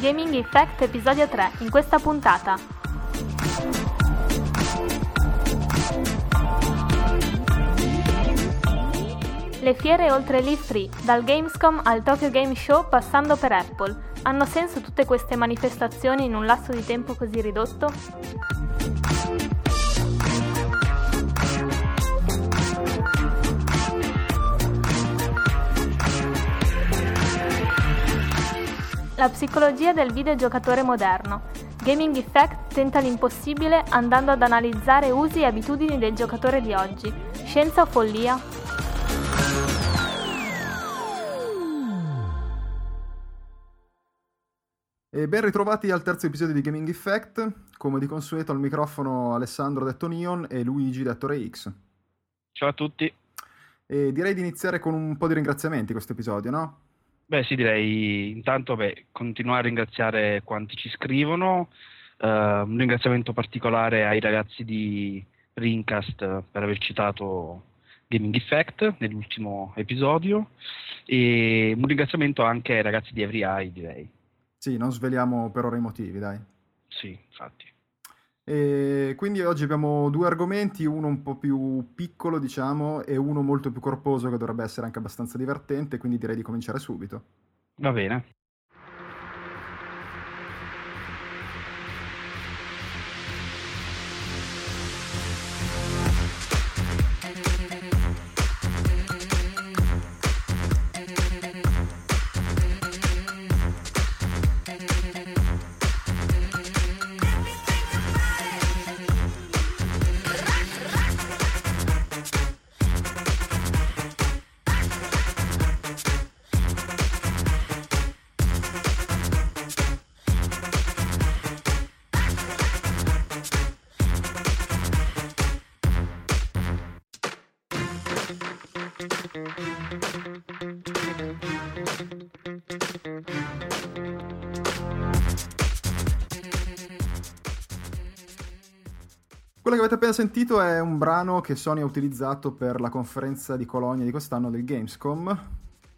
Gaming Effect episodio 3 in questa puntata. Le fiere oltre l'E3, dal Gamescom al Tokyo Game Show passando per Apple, hanno senso tutte queste manifestazioni in un lasso di tempo così ridotto? La psicologia del videogiocatore moderno. Gaming Effect tenta l'impossibile andando ad analizzare usi e abitudini del giocatore di oggi. Scienza o follia? E ben ritrovati al terzo episodio di Gaming Effect. Come di consueto al microfono Alessandro detto Neon e Luigi detto X. Ciao a tutti. E direi di iniziare con un po' di ringraziamenti questo episodio, no? Beh, sì, direi intanto beh, continuare a ringraziare quanti ci scrivono. Uh, un ringraziamento particolare ai ragazzi di Rincast per aver citato Gaming Effect nell'ultimo episodio e un ringraziamento anche ai ragazzi di Every Eye, direi. Sì, non sveliamo per ora i motivi, dai. Sì, infatti. E quindi oggi abbiamo due argomenti, uno un po' più piccolo, diciamo, e uno molto più corposo che dovrebbe essere anche abbastanza divertente, quindi direi di cominciare subito. Va bene. Quello che avete appena sentito è un brano che Sony ha utilizzato per la conferenza di Colonia di quest'anno del Gamescom,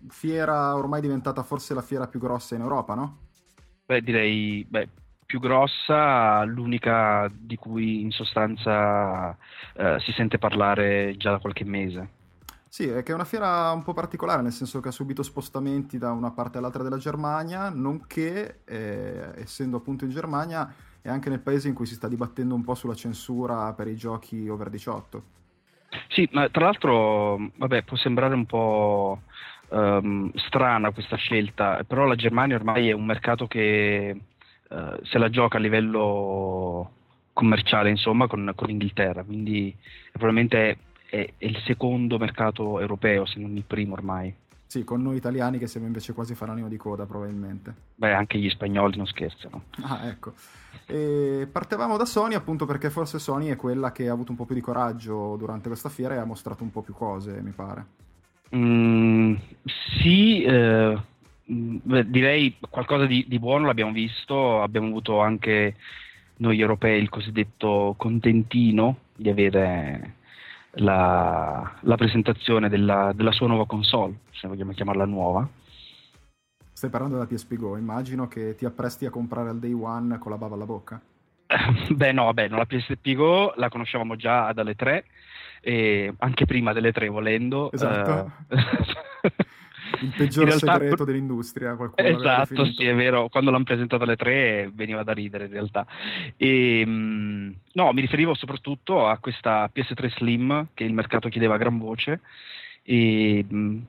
fiera ormai diventata forse la fiera più grossa in Europa, no? Beh, direi beh, più grossa, l'unica di cui in sostanza eh, si sente parlare già da qualche mese. Sì, è che è una fiera un po' particolare, nel senso che ha subito spostamenti da una parte all'altra della Germania, nonché, eh, essendo appunto in Germania, è anche nel paese in cui si sta dibattendo un po' sulla censura per i giochi over 18. Sì, ma tra l'altro, vabbè, può sembrare un po' um, strana questa scelta, però la Germania ormai è un mercato che uh, se la gioca a livello commerciale, insomma, con, con l'Inghilterra, quindi probabilmente è, è il secondo mercato europeo, se non il primo ormai. Sì, con noi italiani che siamo invece quasi fanalino di coda, probabilmente. Beh, anche gli spagnoli non scherzano. Ah, ecco. E partevamo da Sony appunto perché forse Sony è quella che ha avuto un po' più di coraggio durante questa fiera e ha mostrato un po' più cose, mi pare. Mm, sì, eh, beh, direi qualcosa di, di buono l'abbiamo visto, abbiamo avuto anche noi europei il cosiddetto contentino di avere la, la presentazione della, della, sua nuova console, se vogliamo chiamarla nuova. Stai parlando della PSP Go, immagino che ti appresti a comprare al day one con la bava alla bocca. Beh no, vabbè, no, la PSP Go la conoscevamo già dalle 3, e anche prima delle 3 volendo. Esatto. Uh... il peggior realtà, segreto dell'industria. Esatto, sì, è vero. Quando l'hanno presentato alle tre veniva da ridere in realtà. E, no, mi riferivo soprattutto a questa PS3 Slim che il mercato chiedeva a gran voce e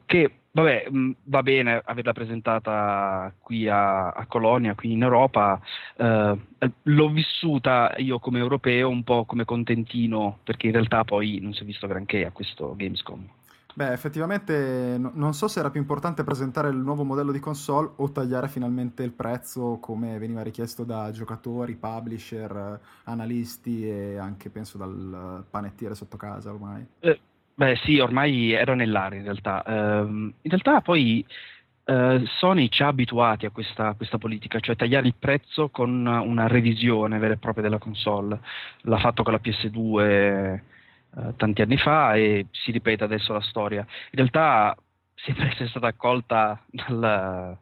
che vabbè, va bene averla presentata qui a, a Colonia, qui in Europa. Eh, l'ho vissuta io come europeo un po' come contentino, perché in realtà poi non si è visto granché a questo Gamescom. Beh, effettivamente no, non so se era più importante presentare il nuovo modello di console o tagliare finalmente il prezzo come veniva richiesto da giocatori, publisher, analisti e anche penso dal panettiere sotto casa ormai. Eh, beh sì, ormai era nell'aria in realtà. Uh, in realtà poi Uh, Sony ci ha abituati a questa, questa, politica, cioè tagliare il prezzo con una revisione vera e propria della console. L'ha fatto con la PS2 uh, tanti anni fa e si ripete adesso la storia. In realtà sembra essere stata accolta dal,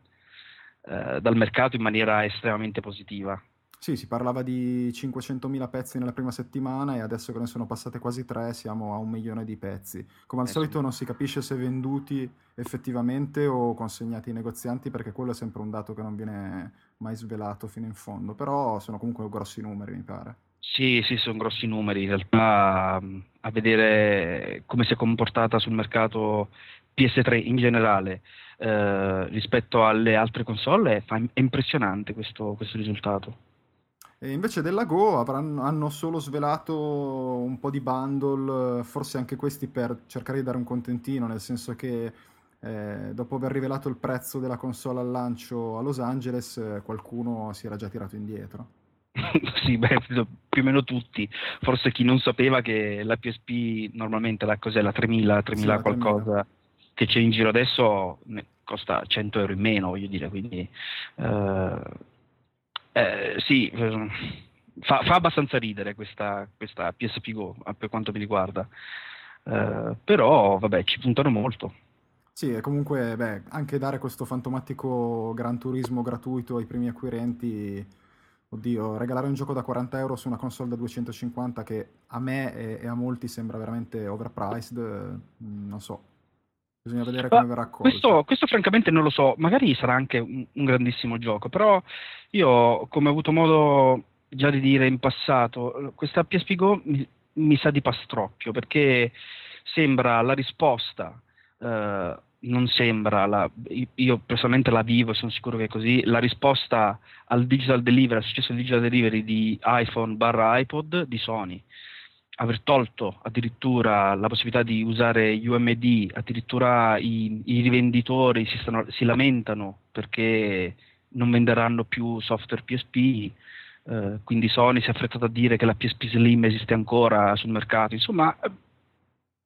uh, dal mercato in maniera estremamente positiva. Sì, si parlava di 500.000 pezzi nella prima settimana e adesso che ne sono passate quasi tre siamo a un milione di pezzi. Come al eh solito sì. non si capisce se venduti effettivamente o consegnati ai negozianti perché quello è sempre un dato che non viene mai svelato fino in fondo, però sono comunque grossi numeri mi pare. Sì, sì, sono grossi numeri. In realtà a vedere come si è comportata sul mercato PS3 in generale eh, rispetto alle altre console è, è impressionante questo, questo risultato. E invece della Go avranno, hanno solo svelato un po' di bundle, forse anche questi per cercare di dare un contentino, nel senso che eh, dopo aver rivelato il prezzo della console al lancio a Los Angeles, eh, qualcuno si era già tirato indietro. sì, beh, più o meno tutti. Forse chi non sapeva che la PSP normalmente la, cos'è, la 3000, 3000 sì, qualcosa 3000. che c'è in giro adesso costa 100 euro in meno, voglio dire, quindi... Eh, eh, sì, ehm, fa, fa, abbastanza ridere questa, questa PSP Go per quanto mi riguarda, eh, però vabbè ci puntano molto. Sì, e comunque beh, anche dare questo fantomatico Gran Turismo gratuito ai primi acquirenti, oddio, regalare un gioco da 40 euro su una console da 250 che a me e, e a molti sembra veramente overpriced, mm, non so, Bisogna vedere come verrà accolto. Questo, questo, francamente non lo so, magari sarà anche un, un, grandissimo gioco, però io, come ho avuto modo già di dire in passato, questa PSP Go mi, mi sa di pastrocchio, perché sembra la risposta, eh, non sembra, la, io personalmente la vivo e sono sicuro che è così, la risposta al digital delivery, al successo del digital delivery di iPhone barra iPod di Sony. Aver tolto addirittura la possibilità di usare UMD, addirittura i, i rivenditori si, stanno, si, lamentano perché non venderanno più software PSP, eh, quindi Sony si è affrettato a dire che la PSP Slim esiste ancora sul mercato, insomma eh,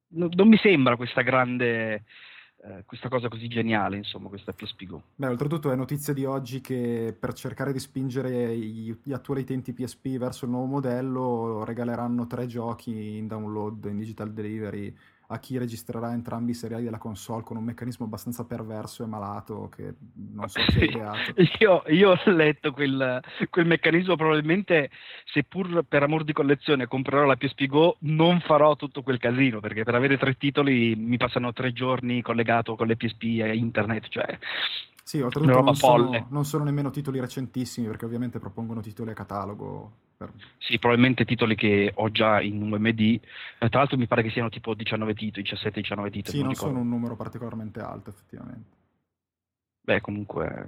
non mi sembra questa grande eh, questa cosa così geniale, insomma, questa PSP Go. Beh, oltretutto è notizia di oggi che per cercare di spingere gli, gli attuali utenti PSP verso il nuovo modello regaleranno tre giochi in download, in digital delivery a chi registrerà entrambi i seriali della console con un meccanismo abbastanza perverso e malato che non so chi ha ideato. io, io, ho letto quel, quel, meccanismo, probabilmente seppur per amor di collezione comprerò la PSP Go, non farò tutto quel casino perché per avere tre titoli mi passano tre giorni collegato con le PSP a internet, cioè sì, oltretutto non sono, non sono nemmeno titoli recentissimi perché ovviamente propongono titoli a catalogo. Sì, probabilmente titoli che ho già in UMD. Eh, tra l'altro mi pare che siano tipo 19 titoli, 17-19 titoli. Sì, non, non sono un numero particolarmente alto effettivamente. Beh, comunque...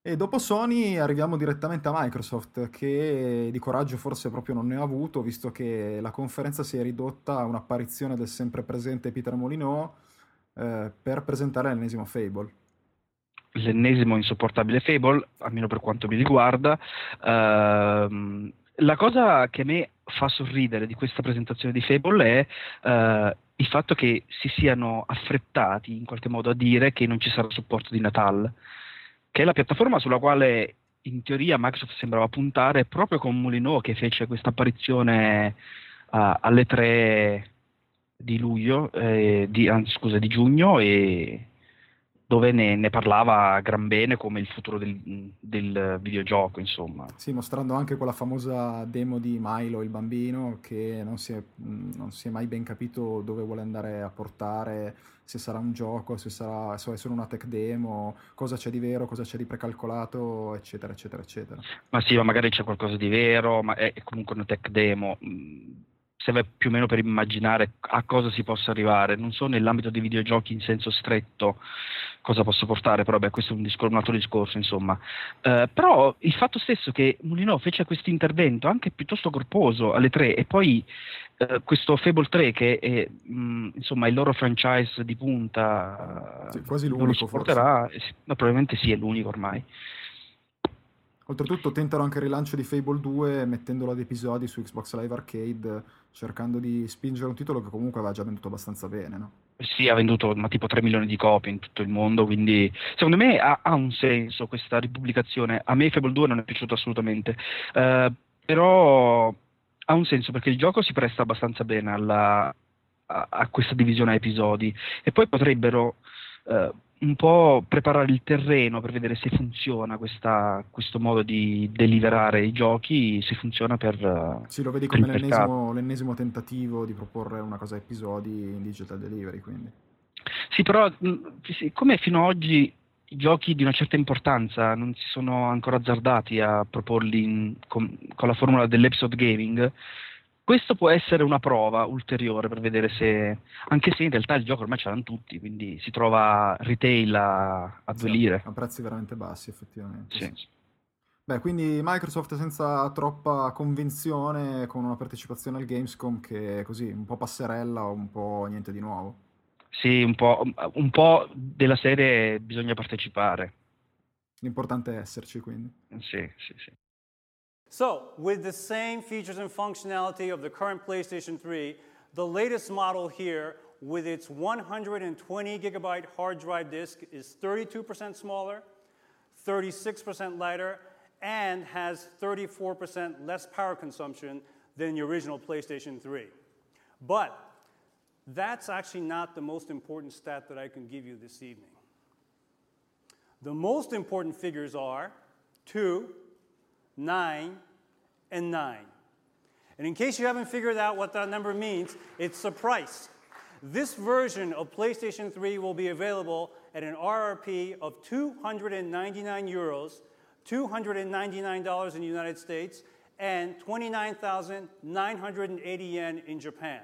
E dopo Sony arriviamo direttamente a Microsoft, che di coraggio forse proprio non ne ha avuto, visto che la conferenza si è ridotta a un'apparizione del sempre presente Peter Molyneux eh, per presentare l'ennesimo Fable l'ennesimo insopportabile Fable, almeno per quanto mi riguarda. Uh, la cosa che a me fa sorridere di questa presentazione di Fable è uh, il fatto che si siano affrettati in qualche modo a dire che non ci sarà supporto di Natal, che è la piattaforma sulla quale in teoria Microsoft sembrava puntare proprio con Molino che fece questa apparizione uh, alle 3 di luglio, eh, di, anzi, scusa, di giugno e dove ne, ne, parlava gran bene come il futuro del, del, videogioco, insomma. Sì, mostrando anche quella famosa demo di Milo, il bambino, che non si, è, non si è mai ben capito dove vuole andare a portare, se sarà un gioco, se sarà se è solo una tech demo, cosa c'è di vero, cosa c'è di precalcolato, eccetera, eccetera, eccetera. Ma sì, ma magari c'è qualcosa di vero, ma è comunque una tech demo serve più o meno per immaginare a cosa si possa arrivare. Non so nell'ambito dei videogiochi in senso stretto cosa possa portare, però beh, questo è un, discor- un altro discorso, insomma. Uh, però il fatto stesso che Mulino fece questo intervento anche piuttosto corposo alle tre e poi uh, questo Fable 3 che è mh, insomma il loro franchise di punta sì, quasi l'unico forse. Eh, no, probabilmente sì, è l'unico ormai. Oltretutto tentano anche il rilancio di Fable 2 mettendolo ad episodi su Xbox Live Arcade, cercando di spingere un titolo che comunque aveva già venduto abbastanza bene, no? Sì, ha venduto ma tipo 3 milioni di copie in tutto il mondo, quindi secondo me ha, ha un senso questa ripubblicazione. A me Fable 2 non è piaciuto assolutamente, uh, però ha un senso perché il gioco si presta abbastanza bene alla, a, a, questa divisione a episodi e poi potrebbero uh, un po' preparare il terreno per vedere se funziona questa, questo modo di deliberare i giochi, se funziona per... Sì, lo vedi come l'ennesimo, l'ennesimo, tentativo di proporre una cosa a episodi in digital delivery, quindi. Sì, però come fino ad oggi i giochi di una certa importanza non si sono ancora azzardati a proporli in, con, con la formula dell'episode gaming, questo può essere una prova ulteriore per vedere se, anche se in realtà il gioco ormai ce l'hanno tutti, quindi si trova retail a, a due sì, lire. A prezzi veramente bassi, effettivamente. Sì. sì. Beh, quindi Microsoft senza troppa convinzione, con una partecipazione al Gamescom che è così, un po' passerella o un po' niente di nuovo. Sì, un po', un po' della serie bisogna partecipare. L'importante è esserci, quindi. Sì, sì, sì. So, with the same features and functionality of the current PlayStation 3, the latest model here with its 120 gigabyte hard drive disk is 32% smaller, 36% lighter, and has 34% less power consumption than the original PlayStation 3. But that's actually not the most important stat that I can give you this evening. The most important figures are 2, 9, and 9. And in case you haven't figured out what that number means, it's the price. This version of PlayStation 3 will be available at an RRP of 299 euros, $299 in the United States, and 29,980 yen in Japan.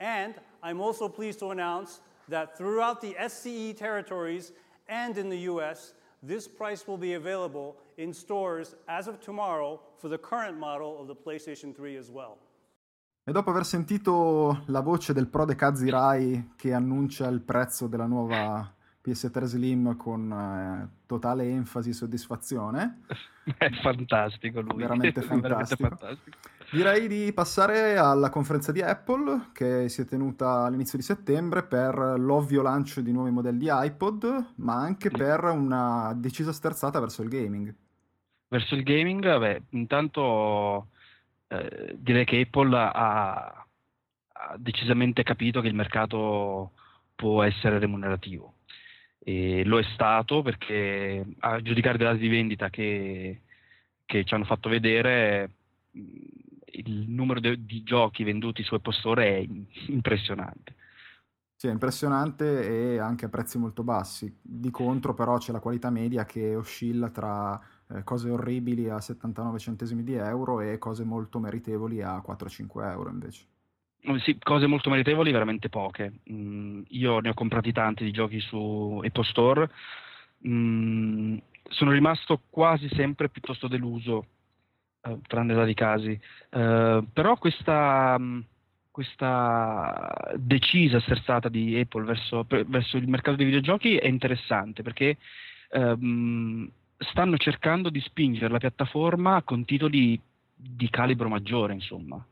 And I'm also pleased to announce that throughout the SCE territories and in the US, this price will be available in stores as of tomorrow for the current model of the PlayStation 3 as well. E dopo aver sentito la voce del Pro de Kazirai che annuncia il prezzo della nuova PS3 Slim con eh, totale enfasi e soddisfazione. È fantastico lui. Veramente fantastico. Veramente fantastico. Direi di passare alla conferenza di Apple che si è tenuta all'inizio di settembre per l'ovvio lancio di nuovi modelli di iPod, ma anche per una decisa sterzata verso il gaming. Verso il gaming, vabbè, intanto eh, direi che Apple ha, ha decisamente capito che il mercato può essere remunerativo. E lo è stato perché a giudicare dai dati di vendita che, che ci hanno fatto vedere il numero de- di giochi venduti su Apple Store è impressionante. Sì, è impressionante e anche a prezzi molto bassi. Di contro però c'è la qualità media che oscilla tra eh, cose orribili a 79 centesimi di euro e cose molto meritevoli a 4-5 euro invece. Sì, cose molto meritevoli, veramente poche. Mm, io ne ho comprati tanti di giochi su Apple Store. Mm, sono rimasto quasi sempre piuttosto deluso eh, tranne rari casi. Eh, però questa, mm, questa, decisa sterzata di Apple verso, verso, il mercato dei videogiochi è interessante perché ehm, stanno cercando di spingere la piattaforma con titoli di calibro maggiore, insomma.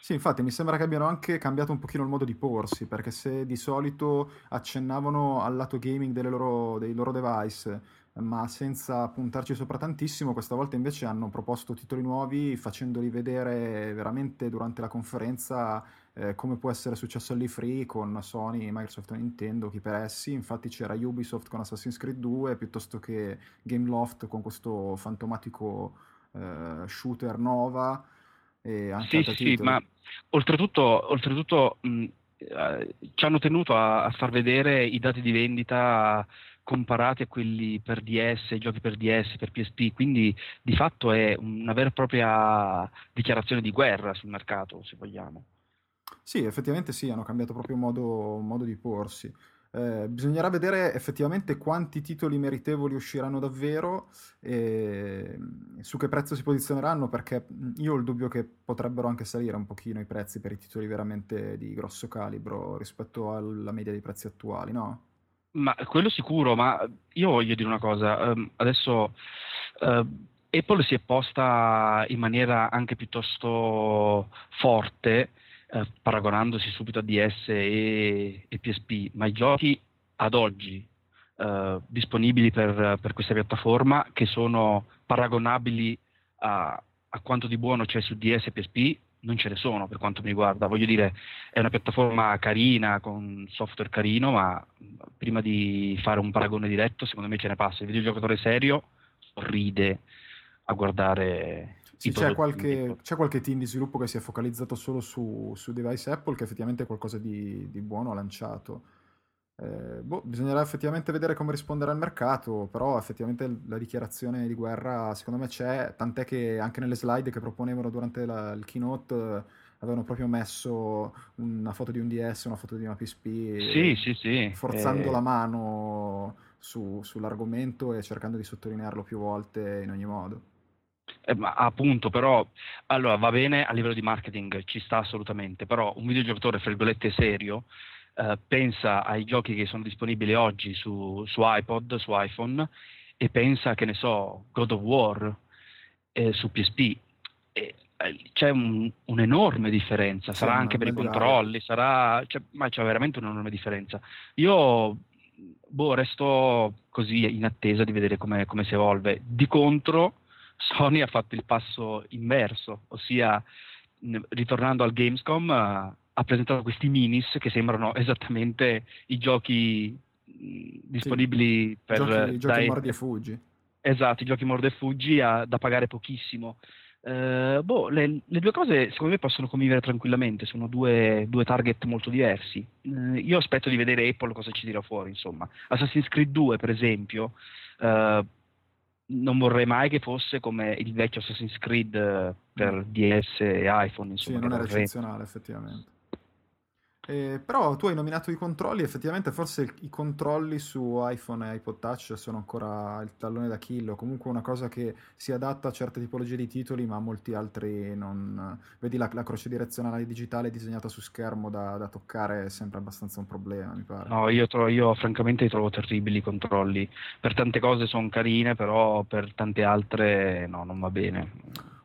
Sì, infatti mi sembra che abbiano anche cambiato un pochino il modo di porsi, perché se di solito accennavano al lato gaming loro, dei loro device ma senza puntarci sopra tantissimo, questa volta invece hanno proposto titoli nuovi facendoli vedere veramente durante la conferenza eh, come può essere successo all'E Free con Sony, Microsoft e Nintendo, chi per essi, infatti c'era Ubisoft con Assassin's Creed 2 piuttosto che Gameloft con questo fantomatico eh, shooter Nova e anche sì, sì, ma oltretutto, oltretutto mh, eh, ci hanno tenuto a, a far vedere i dati di vendita comparati a quelli per DS, giochi per DS, per PSP, quindi di fatto è una vera e propria dichiarazione di guerra sul mercato, se vogliamo. Sì, effettivamente sì, hanno cambiato proprio modo, modo di porsi. Eh, bisognerà vedere effettivamente quanti titoli meritevoli usciranno davvero e su che prezzo si posizioneranno, perché io ho il dubbio che potrebbero anche salire un pochino i prezzi per i titoli veramente di grosso calibro rispetto alla media dei prezzi attuali, no? Ma quello sicuro, ma io voglio dire una cosa, um, adesso uh, Apple si è posta in maniera anche piuttosto forte eh, paragonandosi subito a DS e, e, PSP, ma i giochi ad oggi eh, disponibili per, per, questa piattaforma che sono paragonabili a, a quanto di buono c'è su DS e PSP non ce ne sono per quanto mi riguarda. Voglio dire, è una piattaforma carina, con software carino, ma prima di fare un paragone diretto, secondo me ce ne passa. Il videogiocatore serio sorride a guardare. Sì, c'è, qualche, c'è qualche, team di sviluppo che si è focalizzato solo su, su device Apple che effettivamente qualcosa di, di buono ha lanciato. Eh, boh, bisognerà effettivamente vedere come risponderà il mercato, però effettivamente la dichiarazione di guerra secondo me c'è, tant'è che anche nelle slide che proponevano durante la, il keynote eh, avevano proprio messo una foto di un DS, una foto di una PSP, sì, sì, sì. forzando eh... la mano su, sull'argomento e cercando di sottolinearlo più volte in ogni modo. Eh, ma appunto, però, allora va bene a livello di marketing, ci sta assolutamente, però un videogiocatore, fra virgolette, serio, eh, pensa ai giochi che sono disponibili oggi su, su, iPod, su iPhone e pensa, che ne so, God of War eh, su PSP. E, c'è un, un'enorme differenza, sarà sì, anche per i controlli, sarà, cioè, ma c'è veramente un'enorme differenza. Io boh, resto così in attesa di vedere come, come si evolve. Di contro, Sony ha fatto il passo inverso, ossia ritornando al Gamescom ha presentato questi minis che sembrano esattamente i giochi disponibili sì, per giochi, giochi dai, mordi e fuggi. Esatto, i giochi mordi e fuggi a, da pagare pochissimo. Uh, boh, le, le, due cose secondo me possono convivere tranquillamente, sono due, due target molto diversi. Uh, io aspetto di vedere Apple cosa ci dirà fuori, insomma. Assassin's Creed 2, per esempio, uh, non vorrei mai che fosse come il vecchio Assassin's Creed per DS e iPhone. Insomma, sì, non era eccezionale, effettivamente. Eh, però tu hai nominato i controlli, effettivamente forse i controlli su iPhone e iPod Touch sono ancora il tallone d'Achille, o comunque una cosa che si adatta a certe tipologie di titoli, ma a molti altri non... Vedi la, la croce direzionale digitale disegnata su schermo da, da, toccare è sempre abbastanza un problema, mi pare. No, io, trovo, io francamente li trovo terribili i controlli. Per tante cose sono carine, però per tante altre no, non va bene.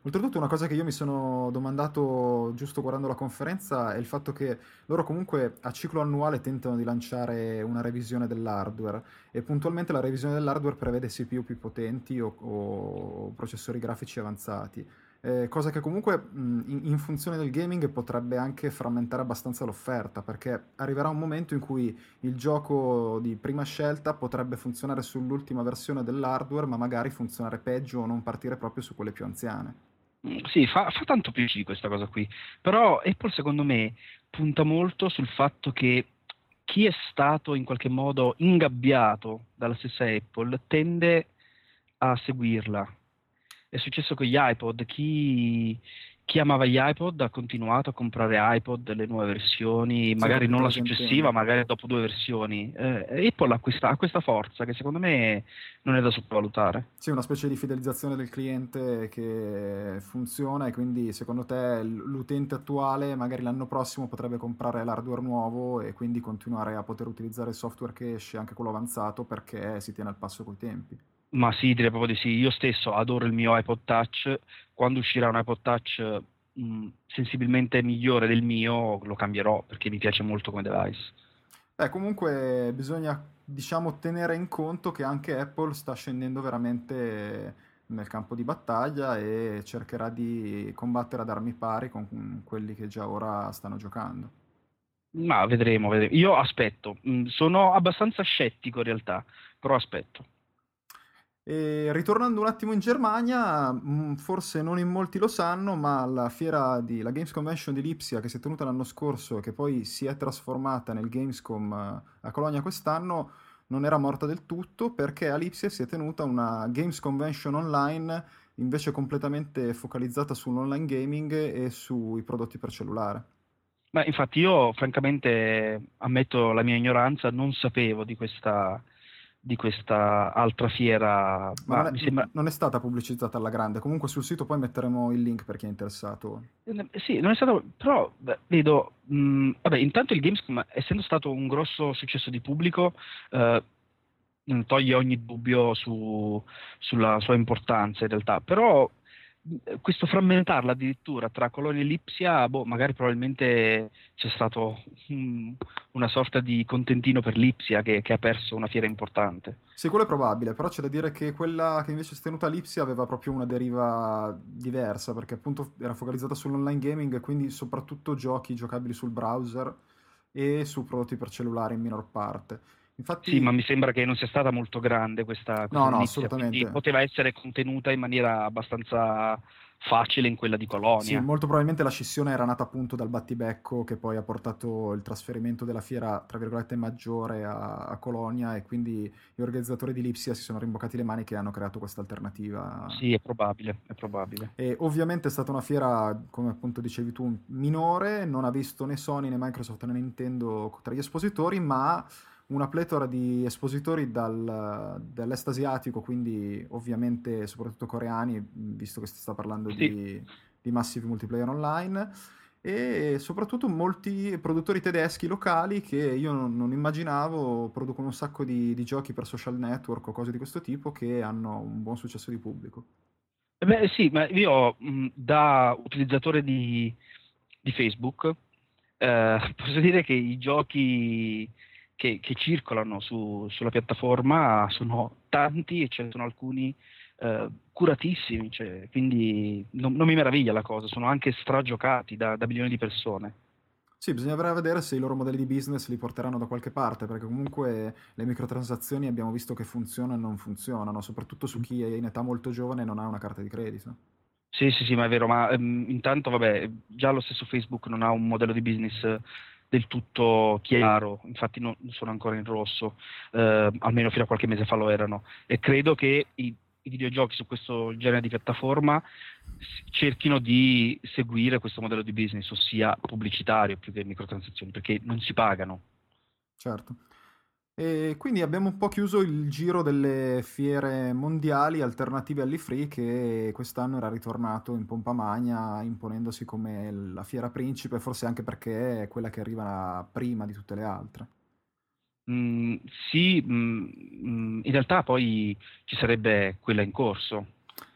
Oltretutto una cosa che io mi sono domandato giusto guardando la conferenza è il fatto che loro comunque a ciclo annuale tentano di lanciare una revisione dell'hardware e puntualmente la revisione dell'hardware prevede CPU più potenti o, o processori grafici avanzati. Eh, cosa che comunque mh, in, in, funzione del gaming potrebbe anche frammentare abbastanza l'offerta, perché arriverà un momento in cui il gioco di prima scelta potrebbe funzionare sull'ultima versione dell'hardware, ma magari funzionare peggio o non partire proprio su quelle più anziane. Mm, sì, fa, fa tanto PC questa cosa qui, però Apple secondo me punta molto sul fatto che chi è stato in qualche modo ingabbiato dalla stessa Apple tende a seguirla. È successo con gli iPod, chi, chi amava gli iPod ha continuato a comprare iPod delle nuove versioni, magari non la successiva, magari dopo due versioni. Eh, Apple ha questa, ha questa, forza che secondo me non è da sottovalutare. Sì, una specie di fidelizzazione del cliente che funziona e quindi secondo te l'utente attuale magari l'anno prossimo potrebbe comprare l'hardware nuovo e quindi continuare a poter utilizzare il software che esce, anche quello avanzato, perché si tiene al passo coi tempi. Ma sì, direi proprio di sì. Io stesso adoro il mio iPod Touch. Quando uscirà un iPod Touch mh, sensibilmente migliore del mio, lo cambierò perché mi piace molto come device. Eh, comunque bisogna, diciamo, tenere in conto che anche Apple sta scendendo veramente nel campo di battaglia e cercherà di combattere ad armi pari con quelli che già ora stanno giocando. Ma vedremo, vedremo. Io aspetto. Sono abbastanza scettico in realtà, però aspetto. E ritornando un attimo in Germania, mm, forse non in molti lo sanno, ma la fiera di la Games Convention di Lipsia che si è tenuta l'anno scorso e che poi si è trasformata nel Gamescom eh, a Colonia quest'anno non era morta del tutto perché a Lipsia si è tenuta una Games Convention online invece completamente focalizzata sull'online gaming e sui prodotti per cellulare. Ma infatti io francamente ammetto la mia ignoranza, non sapevo di questa di questa altra fiera. Ma non è, sembra... non è, stata pubblicizzata alla grande, comunque sul sito poi metteremo il link per chi è interessato. Eh, sì, non è stato, però beh, vedo, mh, mm, vabbè, intanto il Gamescom, essendo stato un grosso successo di pubblico, eh, toglie ogni dubbio su, sulla sua importanza in realtà, però questo frammentarla addirittura tra Colonia e Lipsia, boh, magari probabilmente c'è stato un, una sorta di contentino per Lipsia che, che, ha perso una fiera importante. Sì, quello è probabile, però c'è da dire che quella che invece è tenuta a Lipsia aveva proprio una deriva diversa, perché appunto era focalizzata sull'online gaming e quindi soprattutto giochi giocabili sul browser e su prodotti per cellulare in minor parte. Infatti... Sì, ma mi sembra che non sia stata molto grande questa, questa no, no, assolutamente. poteva essere contenuta in maniera abbastanza facile in quella di Colonia. Sì, molto probabilmente la scissione era nata appunto dal battibecco che poi ha portato il trasferimento della fiera, tra virgolette, maggiore a, a Colonia e quindi gli organizzatori di Lipsia si sono rimboccati le maniche e hanno creato questa alternativa. Sì, è probabile, è probabile. E ovviamente è stata una fiera, come appunto dicevi tu, minore, non ha visto né Sony né Microsoft né Nintendo tra gli espositori, ma una pletora di espositori dal, dall'est asiatico, quindi ovviamente soprattutto coreani, visto che si sta parlando sì. di, di massive multiplayer online, e soprattutto molti produttori tedeschi locali che io non, non immaginavo producono un sacco di, di, giochi per social network o cose di questo tipo che hanno un buon successo di pubblico. Beh sì, ma io da utilizzatore di, di Facebook eh, posso dire che i giochi che, che circolano su, sulla piattaforma sono tanti e ce ne sono alcuni eh, curatissimi, cioè, quindi non, non, mi meraviglia la cosa, sono anche stragiocati da, da milioni di persone. Sì, bisognerà vedere se i loro modelli di business li porteranno da qualche parte, perché comunque le microtransazioni abbiamo visto che funzionano e non funzionano, soprattutto su chi è in età molto giovane e non ha una carta di credito. Sì, sì, sì, ma è vero, ma um, intanto, vabbè, già lo stesso Facebook non ha un modello di business del tutto chiaro, infatti non sono ancora in rosso, eh, almeno fino a qualche mese fa lo erano, e credo che i, i videogiochi su questo genere di piattaforma cerchino di seguire questo modello di business, ossia pubblicitario più che microtransazioni, perché non si pagano. Certo. E quindi abbiamo un po' chiuso il giro delle fiere mondiali alternative all'e-free che quest'anno era ritornato in pompa magna imponendosi come la fiera principe, forse anche perché è quella che arriva prima di tutte le altre. Mm, sì, mm, mm in realtà poi ci sarebbe quella in corso.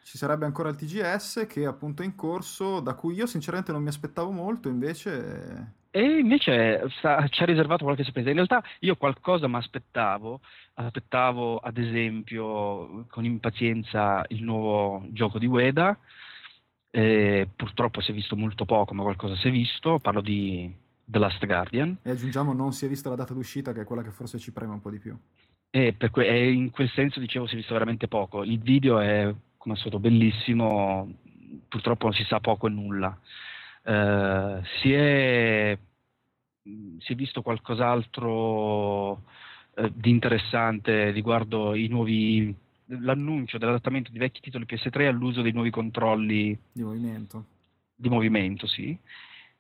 Ci sarebbe ancora il TGS che è appunto in corso, da cui io sinceramente non mi aspettavo molto, invece e invece sta, ci ha riservato qualche sorpresa. In realtà io qualcosa mi aspettavo, aspettavo ad esempio con impazienza il nuovo gioco di Ueda, eh, purtroppo si è visto molto poco, ma qualcosa si è visto, parlo di The Last Guardian. E aggiungiamo non si è vista la data d'uscita che è quella che forse ci preme un po' di più. E, que- e in quel senso dicevo si è visto veramente poco. Il video è come al solito bellissimo, purtroppo non si sa poco e nulla. Eh, si, è, si, è, visto qualcos'altro eh, di interessante riguardo nuovi, l'annuncio dell'adattamento di vecchi titoli PS3 all'uso dei nuovi controlli di movimento. Di movimento, sì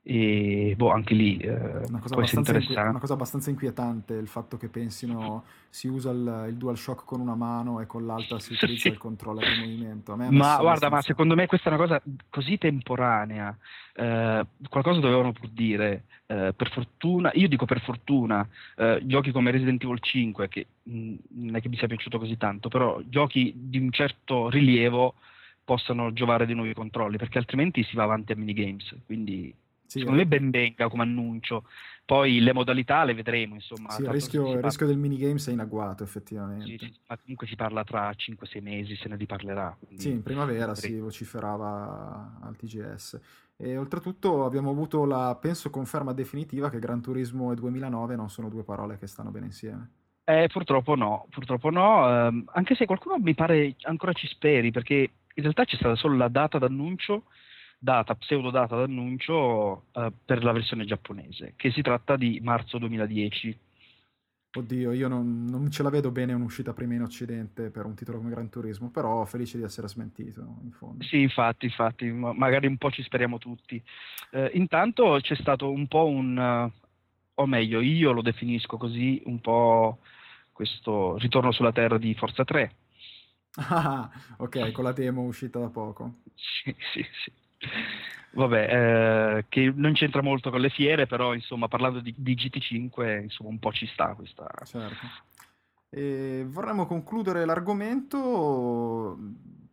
e boh, anche lì eh, una, cosa inqui- una, cosa abbastanza inquietante il fatto che pensino si usa il, il DualShock con una mano e con l'altra si utilizza sì. il controller di movimento. ma guarda, abbastanza... ma secondo me questa è una cosa così temporanea. Eh, qualcosa dovevano pur dire. Eh, per fortuna, io dico per fortuna, eh, giochi come Resident Evil 5, che mh, non è che mi sia piaciuto così tanto, però giochi di un certo rilievo possano giovare dei nuovi controlli, perché altrimenti si va avanti a minigames. Quindi sì, Secondo me ben venga come annuncio. Poi le modalità le vedremo, insomma. Sì, il rischio, il rischio del minigames è in agguato, effettivamente. Sì, ma comunque si parla tra 5-6 mesi, se ne riparlerà. Sì, in primavera si vociferava al TGS. E oltretutto abbiamo avuto la, penso, conferma definitiva che Gran Turismo e 2009 non sono due parole che stanno bene insieme. Eh, purtroppo no, purtroppo no, eh, anche se qualcuno mi pare ancora ci speri, perché in realtà c'è stata solo la data d'annuncio data, pseudo data d'annuncio eh, per la versione giapponese, che si tratta di marzo 2010. Oddio, io non, non, ce la vedo bene un'uscita prima in Occidente per un titolo come Gran Turismo, però felice di essere smentito in fondo. Sì, infatti, infatti, magari un po' ci speriamo tutti. Eh, intanto c'è stato un po' un, uh, o meglio, io lo definisco così, un po' questo ritorno sulla Terra di Forza 3. Ah, ok, con la demo uscita da poco. Sì, sì, sì. Vabbè, eh, che non c'entra molto con le fiere, però insomma parlando di, di GT5 insomma un po' ci sta questa. Certo. E vorremmo concludere l'argomento.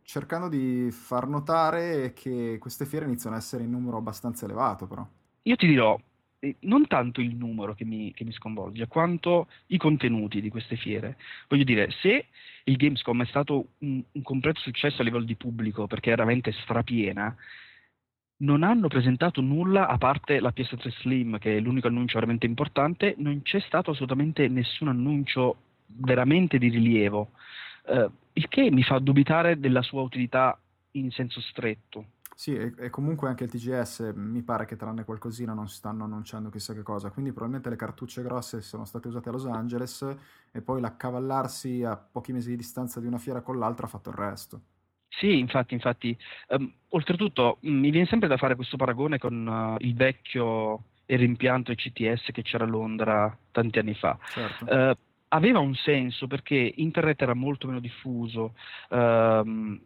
cercando di far notare che queste fiere iniziano ad essere in numero abbastanza elevato, però. Io ti dirò, non tanto il numero che mi, che mi, sconvolge, quanto i contenuti di queste fiere. Voglio dire, se il Gamescom è stato un, un completo successo a livello di pubblico perché era veramente strapiena, non hanno presentato nulla a parte la PS3 Slim, che è l'unico annuncio veramente importante, non c'è stato assolutamente nessun annuncio veramente di rilievo, eh, il che mi fa dubitare della sua utilità in senso stretto. Sì, e, e, comunque anche il TGS mi pare che tranne qualcosina non stanno annunciando chissà che cosa, quindi probabilmente le cartucce grosse sono state usate a Los Angeles e poi l'accavallarsi a pochi mesi di distanza di una fiera con l'altra ha fatto il resto. Sì, infatti, infatti. Um, oltretutto mi viene sempre da fare questo paragone con uh, il vecchio e rimpianto CTS che c'era a Londra tanti anni fa. Certo. Uh, aveva un senso perché internet era molto meno diffuso, uh,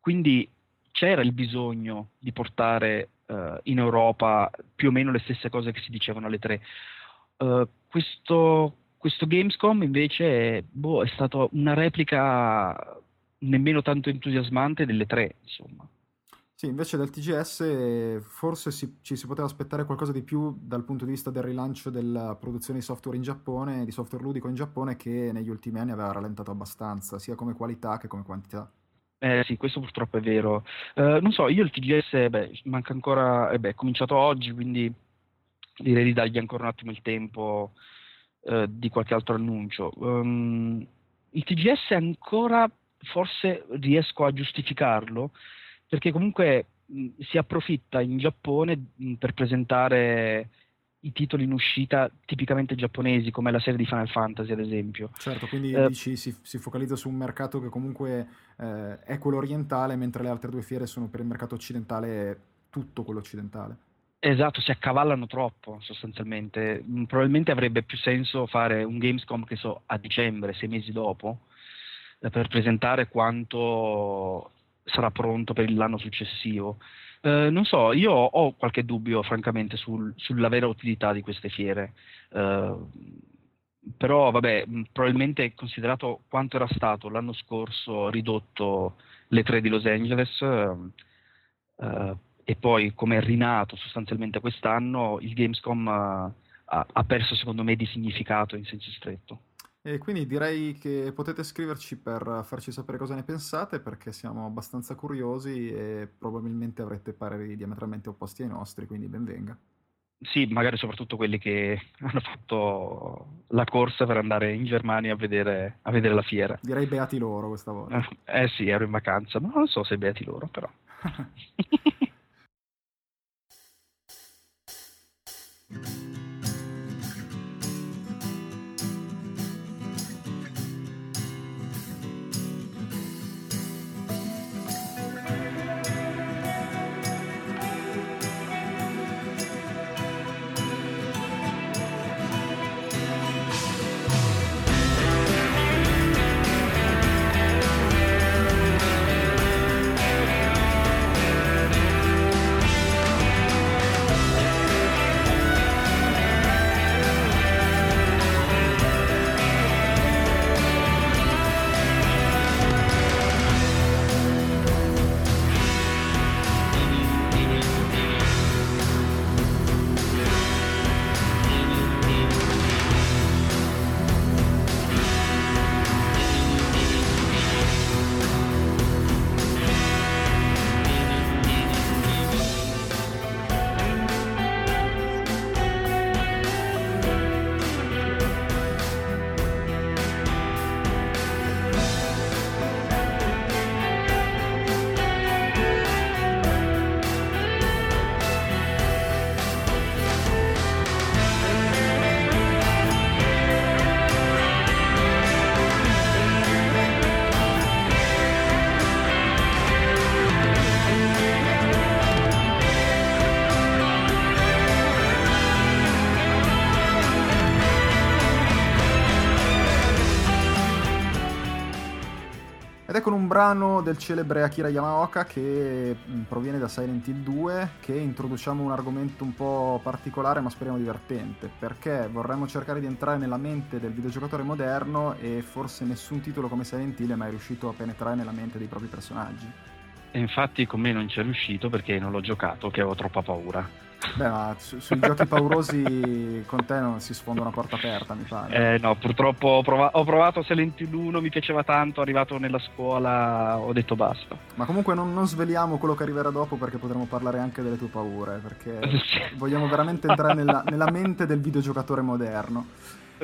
quindi c'era il bisogno di portare uh, in Europa più o meno le stesse cose che si dicevano alle tre. Uh, questo, questo, Gamescom invece boh, è stata una replica nemmeno tanto entusiasmante delle tre, insomma. Sì, invece del TGS forse si, ci si poteva aspettare qualcosa di più dal punto di vista del rilancio della produzione di software in Giappone, di software ludico in Giappone, che negli ultimi anni aveva rallentato abbastanza, sia come qualità che come quantità. Eh sì, questo purtroppo è vero. Uh, non so, io il TGS, beh, manca ancora, eh beh, è cominciato oggi, quindi direi di dargli ancora un attimo il tempo uh, di qualche altro annuncio. Um, il TGS ancora forse riesco a giustificarlo, perché comunque mh, si approfitta in Giappone mh, per presentare i titoli in uscita tipicamente giapponesi, come la serie di Final Fantasy, ad esempio. Certo, quindi eh, dici si, si, focalizza su un mercato che comunque eh, è quello orientale, mentre le altre due fiere sono per il mercato occidentale tutto quello occidentale. Esatto, si accavallano troppo sostanzialmente. Probabilmente avrebbe più senso fare un Gamescom che so a dicembre, sei mesi dopo, per presentare quanto sarà pronto per l'anno successivo. Eh, non so, io ho qualche dubbio, francamente, sul, sulla vera utilità di queste fiere. Eh, però, vabbè, probabilmente considerato quanto era stato l'anno scorso ridotto le tre di Los Angeles eh, e poi come è rinato sostanzialmente quest'anno, il Gamescom ha, ha perso secondo me di significato in senso stretto. E quindi direi che potete scriverci per farci sapere cosa ne pensate, perché siamo abbastanza curiosi e probabilmente avrete pareri diametralmente opposti ai nostri, quindi benvenga. Sì, magari soprattutto quelli che hanno fatto la corsa per andare in Germania a vedere, a vedere la fiera. Direi beati loro questa volta. Eh sì, ero in vacanza, ma non so se beati loro, però. Ed è con un brano del celebre Akira Yamaoka che mm, proviene da Silent Hill 2 che introduciamo un argomento un po' particolare ma speriamo divertente perché vorremmo cercare di entrare nella mente del videogiocatore moderno e forse nessun titolo come Silent Hill è mai riuscito a penetrare nella mente dei propri personaggi. E infatti con me non ci è riuscito perché non l'ho giocato, che avevo troppa paura. Beh, ma su, sui giochi paurosi con te non si sfonda una porta aperta, mi pare. Eh, no, purtroppo ho, prov- ho provato Silent Hill 1, mi piaceva tanto, arrivato nella scuola ho detto basta. Ma comunque non, non sveliamo quello che arriverà dopo perché potremo parlare anche delle tue paure, perché vogliamo veramente entrare nella, nella mente del videogiocatore moderno.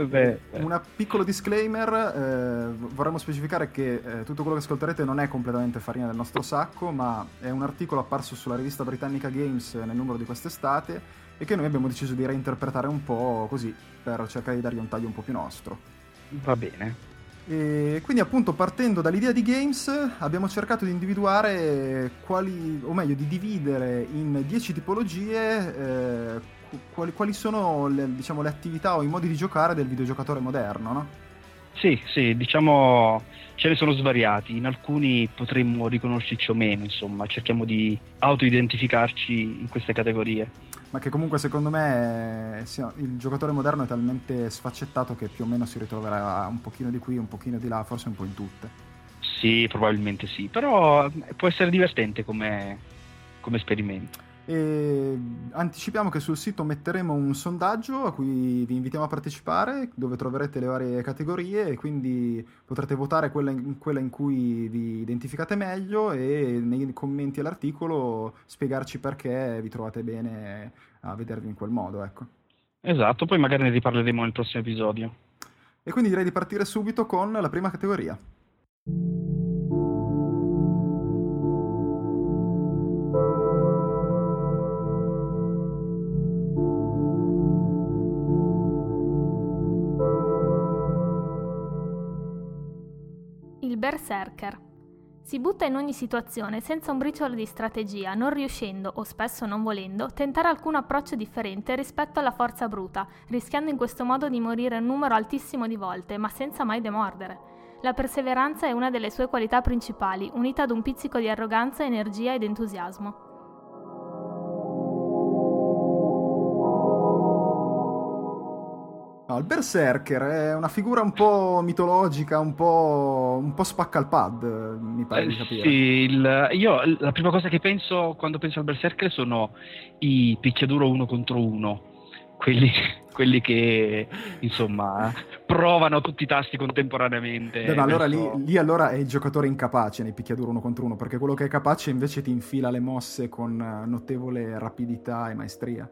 Beh, Un piccolo disclaimer, eh, vorremmo specificare che eh, tutto quello che ascolterete non è completamente farina del nostro sacco, ma è un articolo apparso sulla rivista britannica Games nel numero di quest'estate e che noi abbiamo deciso di reinterpretare un po' così per cercare di dargli un taglio un po' più nostro. Va bene. E quindi appunto partendo dall'idea di Games abbiamo cercato di individuare quali, o meglio di dividere in 10 tipologie eh, quali, quali sono le, diciamo, le, attività o i modi di giocare del videogiocatore moderno, no? Sì, sì, diciamo ce ne sono svariati, in alcuni potremmo riconoscerci o meno, insomma, cerchiamo di auto-identificarci in queste categorie. Ma che comunque secondo me sì, il giocatore moderno è talmente sfaccettato che più o meno si ritroverà un pochino di qui, un pochino di là, forse un po' in tutte. Sì, probabilmente sì, però può essere divertente come, come esperimento. E anticipiamo che sul sito metteremo un sondaggio a cui vi invitiamo a partecipare, dove troverete le varie categorie e quindi potrete votare quella in, quella in cui vi identificate meglio e nei commenti all'articolo spiegarci perché vi trovate bene a vedervi in quel modo. Ecco. Esatto, poi magari ne riparleremo nel prossimo episodio. E quindi direi di partire subito con la prima categoria. Berserker. Si butta in ogni situazione senza un briciolo di strategia, non riuscendo, o spesso non volendo, tentare alcun approccio differente rispetto alla forza bruta, rischiando in questo modo di morire un numero altissimo di volte, ma senza mai demordere. La perseveranza è una delle sue qualità principali, unita ad un pizzico di arroganza, energia ed entusiasmo. Berserker è una figura un po' mitologica, un po', un po spacca al pad, mi pare eh, di capire. Sì, il, io la prima cosa che penso quando penso al Berserker sono i picchiaduro uno contro uno, quelli, quelli che insomma provano tutti i tasti contemporaneamente. Beh, ma allora lì, lì, allora è il giocatore incapace nei picchiaduro uno contro uno, perché quello che è capace invece ti infila le mosse con notevole rapidità e maestria.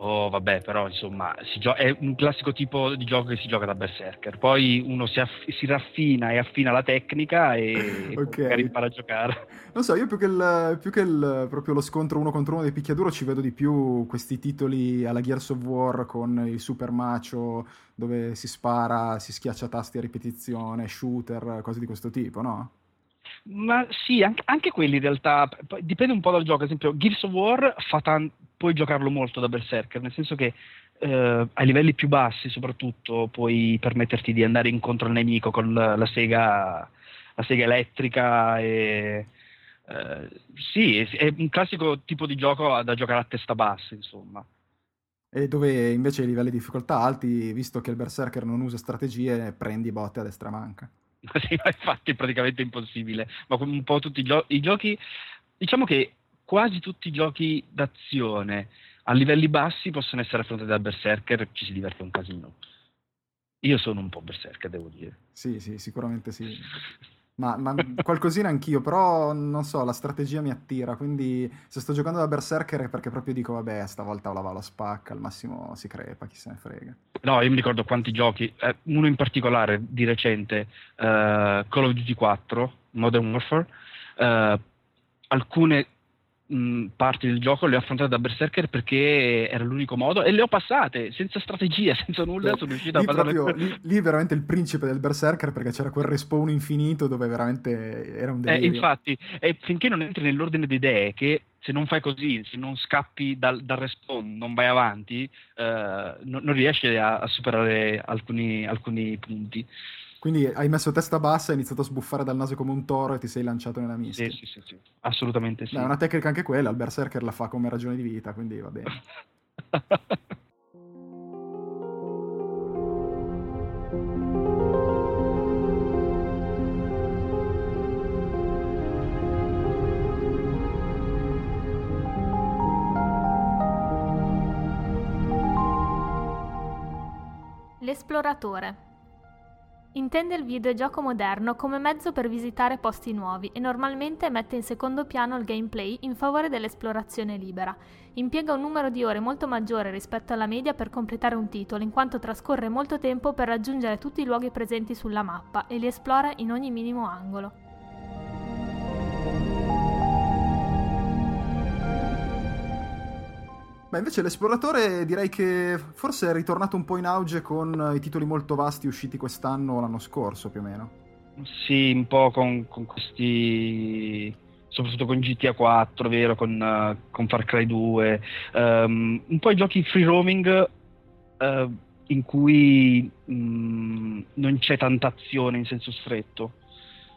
Oh, vabbè, però insomma, gio- è un classico tipo di gioco che si gioca da berserker. Poi uno si, aff- si raffina e affina la tecnica e, okay. magari impara a giocare. Non so, io più che, il, più che il, proprio lo scontro uno contro uno dei picchiaduro ci vedo di più questi titoli alla Gears of War con il super macio dove si spara, si schiaccia tasti a ripetizione, shooter, cose di questo tipo, no? Ma sì, anche, anche, quelli in realtà dipende un po' dal gioco. Ad esempio, Gears of War fa tan- puoi giocarlo molto da Berserker, nel senso che eh, ai livelli più bassi, soprattutto, puoi permetterti di andare incontro al nemico con la, la sega, la sega elettrica. E, eh, sì, è un classico tipo di gioco da giocare a testa bassa, insomma. E dove invece ai livelli di difficoltà alti, visto che il Berserker non usa strategie, prendi botte a destra manca. sì, infatti è praticamente impossibile. Ma un po' tutti i, gio- i giochi, diciamo che quasi tutti i giochi d'azione a livelli bassi possono essere affrontati da Berserker, ci si diverte un casino. Io sono un po' Berserker, devo dire. Sì, sì, sicuramente sì. Ma, ma, qualcosina anch'io, però non so, la strategia mi attira, quindi se sto giocando da Berserker è perché proprio dico, vabbè, stavolta la va la spacca, al massimo si crepa, chi se ne frega. No, io mi ricordo quanti giochi, eh, uno in particolare di recente, uh, Call of Duty 4, Modern Warfare, uh, alcune mh, parti del gioco le ho affrontate da Berserker perché era l'unico modo e le ho passate senza strategia, senza nulla. Sono riuscito lì a passare. Proprio, lì, lì veramente il principe del Berserker perché c'era quel respawn infinito dove veramente era un eh, delirio. Eh, infatti, e finché non entri nell'ordine di idee che se non fai così, se non scappi dal, dal respawn, non vai avanti, eh, non, non, riesci a, a superare alcuni, alcuni punti. Quindi hai messo testa bassa, hai iniziato a sbuffare dal naso come un toro e ti sei lanciato nella mischia. Sì, sì, sì, sì. assolutamente sì. È una tecnica anche quella, il Berserker la fa come ragione di vita, quindi va bene. L'esploratore. Intende il videogioco moderno come mezzo per visitare posti nuovi e normalmente mette in secondo piano il gameplay in favore dell'esplorazione libera. Impiega un numero di ore molto maggiore rispetto alla media per completare un titolo, in quanto trascorre molto tempo per raggiungere tutti i luoghi presenti sulla mappa e li esplora in ogni minimo angolo. Beh, invece l'esploratore direi che forse è ritornato un po' in auge con i titoli molto vasti usciti quest'anno o l'anno scorso più o meno. Sì, un po' con, con questi soprattutto con GTA 4, vero, con, uh, con Far Cry 2, um, ehm, un po' i giochi free roaming uh, in cui um, non c'è tanta azione in senso stretto,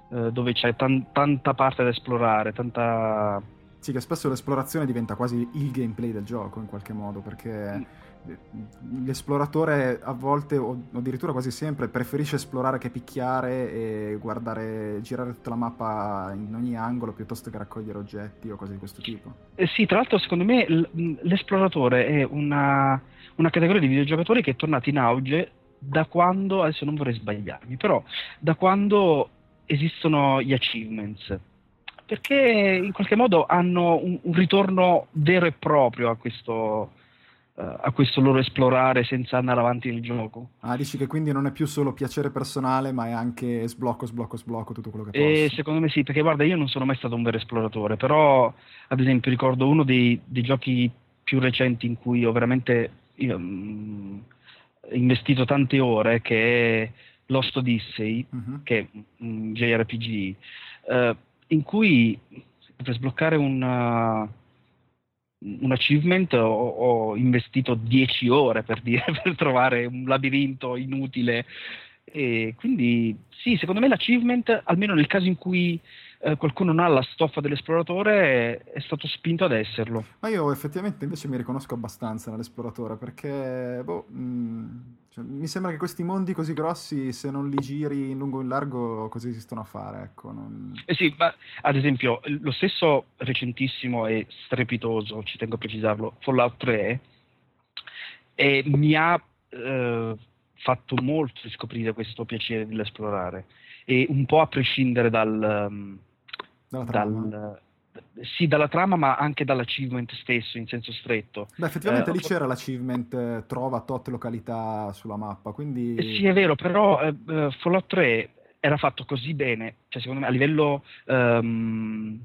uh, dove c'è tan- tanta parte da esplorare, tanta sì, che spesso l'esplorazione diventa quasi il gameplay del gioco in qualche modo, perché mm. l'esploratore a volte, o addirittura quasi sempre, preferisce esplorare che picchiare e guardare, girare tutta la mappa in ogni angolo piuttosto che raccogliere oggetti o cose di questo tipo. Eh sì, tra l'altro secondo me l'esploratore è una, una categoria di videogiocatori che è tornata in auge da quando, adesso non vorrei sbagliarmi, però da quando esistono gli achievements perché in qualche modo hanno un, un ritorno vero e proprio a questo, uh, a questo loro esplorare senza andare avanti nel gioco. Ah, dici che quindi non è più solo piacere personale, ma è anche sblocco, sblocco, sblocco, tutto quello che eh, posso. secondo me sì, perché guarda, io non sono mai stato un vero esploratore, però ad esempio ricordo uno dei, dei giochi più recenti in cui ho veramente um, investito tante ore, che è Lost Odyssey, uh-huh. che è un JRPG. Uh, in cui per sbloccare una, un achievement ho, ho, investito 10 ore per, dire, per trovare un labirinto inutile. E quindi sì, secondo me l'achievement, almeno nel caso in cui eh, qualcuno non ha la stoffa dell'esploratore, è, stato spinto ad esserlo. Ma io effettivamente invece mi riconosco abbastanza nell'esploratore perché boh, mh, mm, cioè, mi sembra che questi mondi così grossi, se non li giri in lungo e in largo, così esistono a fare. Ecco, non... eh sì, ma ad esempio, lo stesso recentissimo e strepitoso, ci tengo a precisarlo, Fallout 3, e mi ha eh, fatto molto riscoprire questo piacere dell'esplorare e un po' a prescindere dal, um, dalla trama. Dal, sì, dalla trama, ma anche dall'achievement stesso in senso stretto. Beh, effettivamente eh, lì c'era l'achievement eh, trova tot località sulla mappa, quindi... Eh, sì, è vero, però eh, eh Fallout 3 era fatto così bene, cioè secondo me a livello um,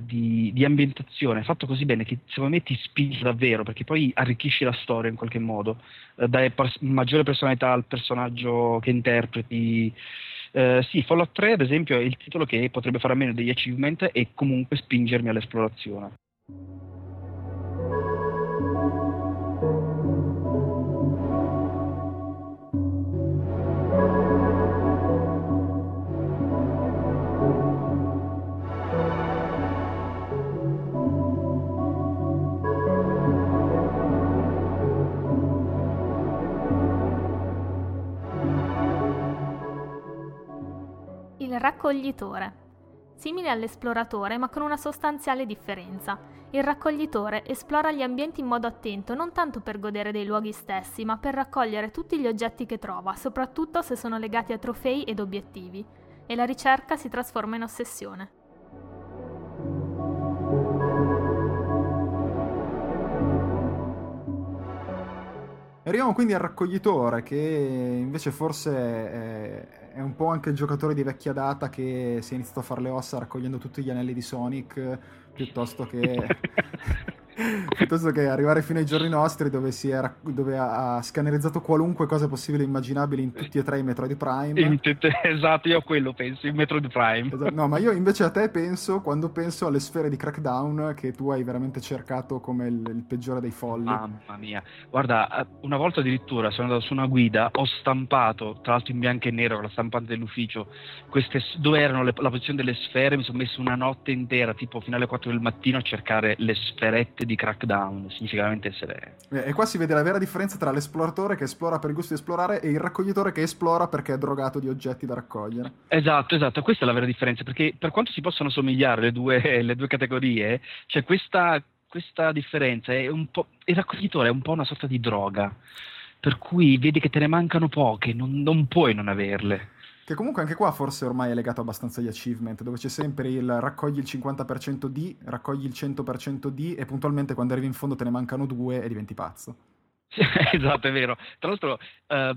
di, di, ambientazione è fatto così bene che secondo me ti spinge davvero, perché poi arricchisci la storia in qualche modo, dai pers- maggiore personalità al personaggio che interpreti. Eh, sì, Fallout 3 ad esempio è il titolo che potrebbe fare a meno degli achievement e comunque spingermi all'esplorazione. Raccoglitore. Simile all'esploratore, ma con una sostanziale differenza. Il raccoglitore esplora gli ambienti in modo attento non tanto per godere dei luoghi stessi, ma per raccogliere tutti gli oggetti che trova, soprattutto se sono legati a trofei ed obiettivi. E la ricerca si trasforma in ossessione. Arriviamo quindi al raccoglitore, che invece forse è, un po' anche il giocatore di vecchia data che si è iniziato a fare le ossa raccogliendo tutti gli anelli di Sonic piuttosto che piuttosto che arrivare fino ai giorni nostri dove, si era, dove ha, ha scannerizzato qualunque cosa possibile e immaginabile in tutti e tre i Metroid Prime. Esatto, io a quello penso, in Metroid Prime. Esatto, no, ma io invece a te penso, quando penso alle sfere di Crackdown, che tu hai veramente cercato come il, il peggiore dei folli. Mamma mia, guarda, una volta addirittura sono andato su una guida, ho stampato, tra l'altro in bianco e nero, con la stampante dell'ufficio, queste, dove erano le, la posizione delle sfere, mi sono messo una notte intera, tipo fino alle 4 del mattino, a cercare le sferette di crackdown. Significa veramente essere. Eh, e qua si vede la vera differenza tra l'esploratore che esplora per il gusto di esplorare e il raccoglitore che esplora perché è drogato di oggetti da raccogliere. Esatto, esatto, questa è la vera differenza, perché per quanto si possano somigliare le due, le due categorie, c'è questa, questa differenza. il raccoglitore è un po' una sorta di droga, per cui vedi che te ne mancano poche, non, non puoi non averle. Che comunque anche qua forse ormai è legato abbastanza agli achievement, dove c'è sempre il raccogli il 50% di, raccogli il 100% di e puntualmente quando arrivi in fondo te ne mancano due e diventi pazzo. esatto, è vero. Tra l'altro, uh,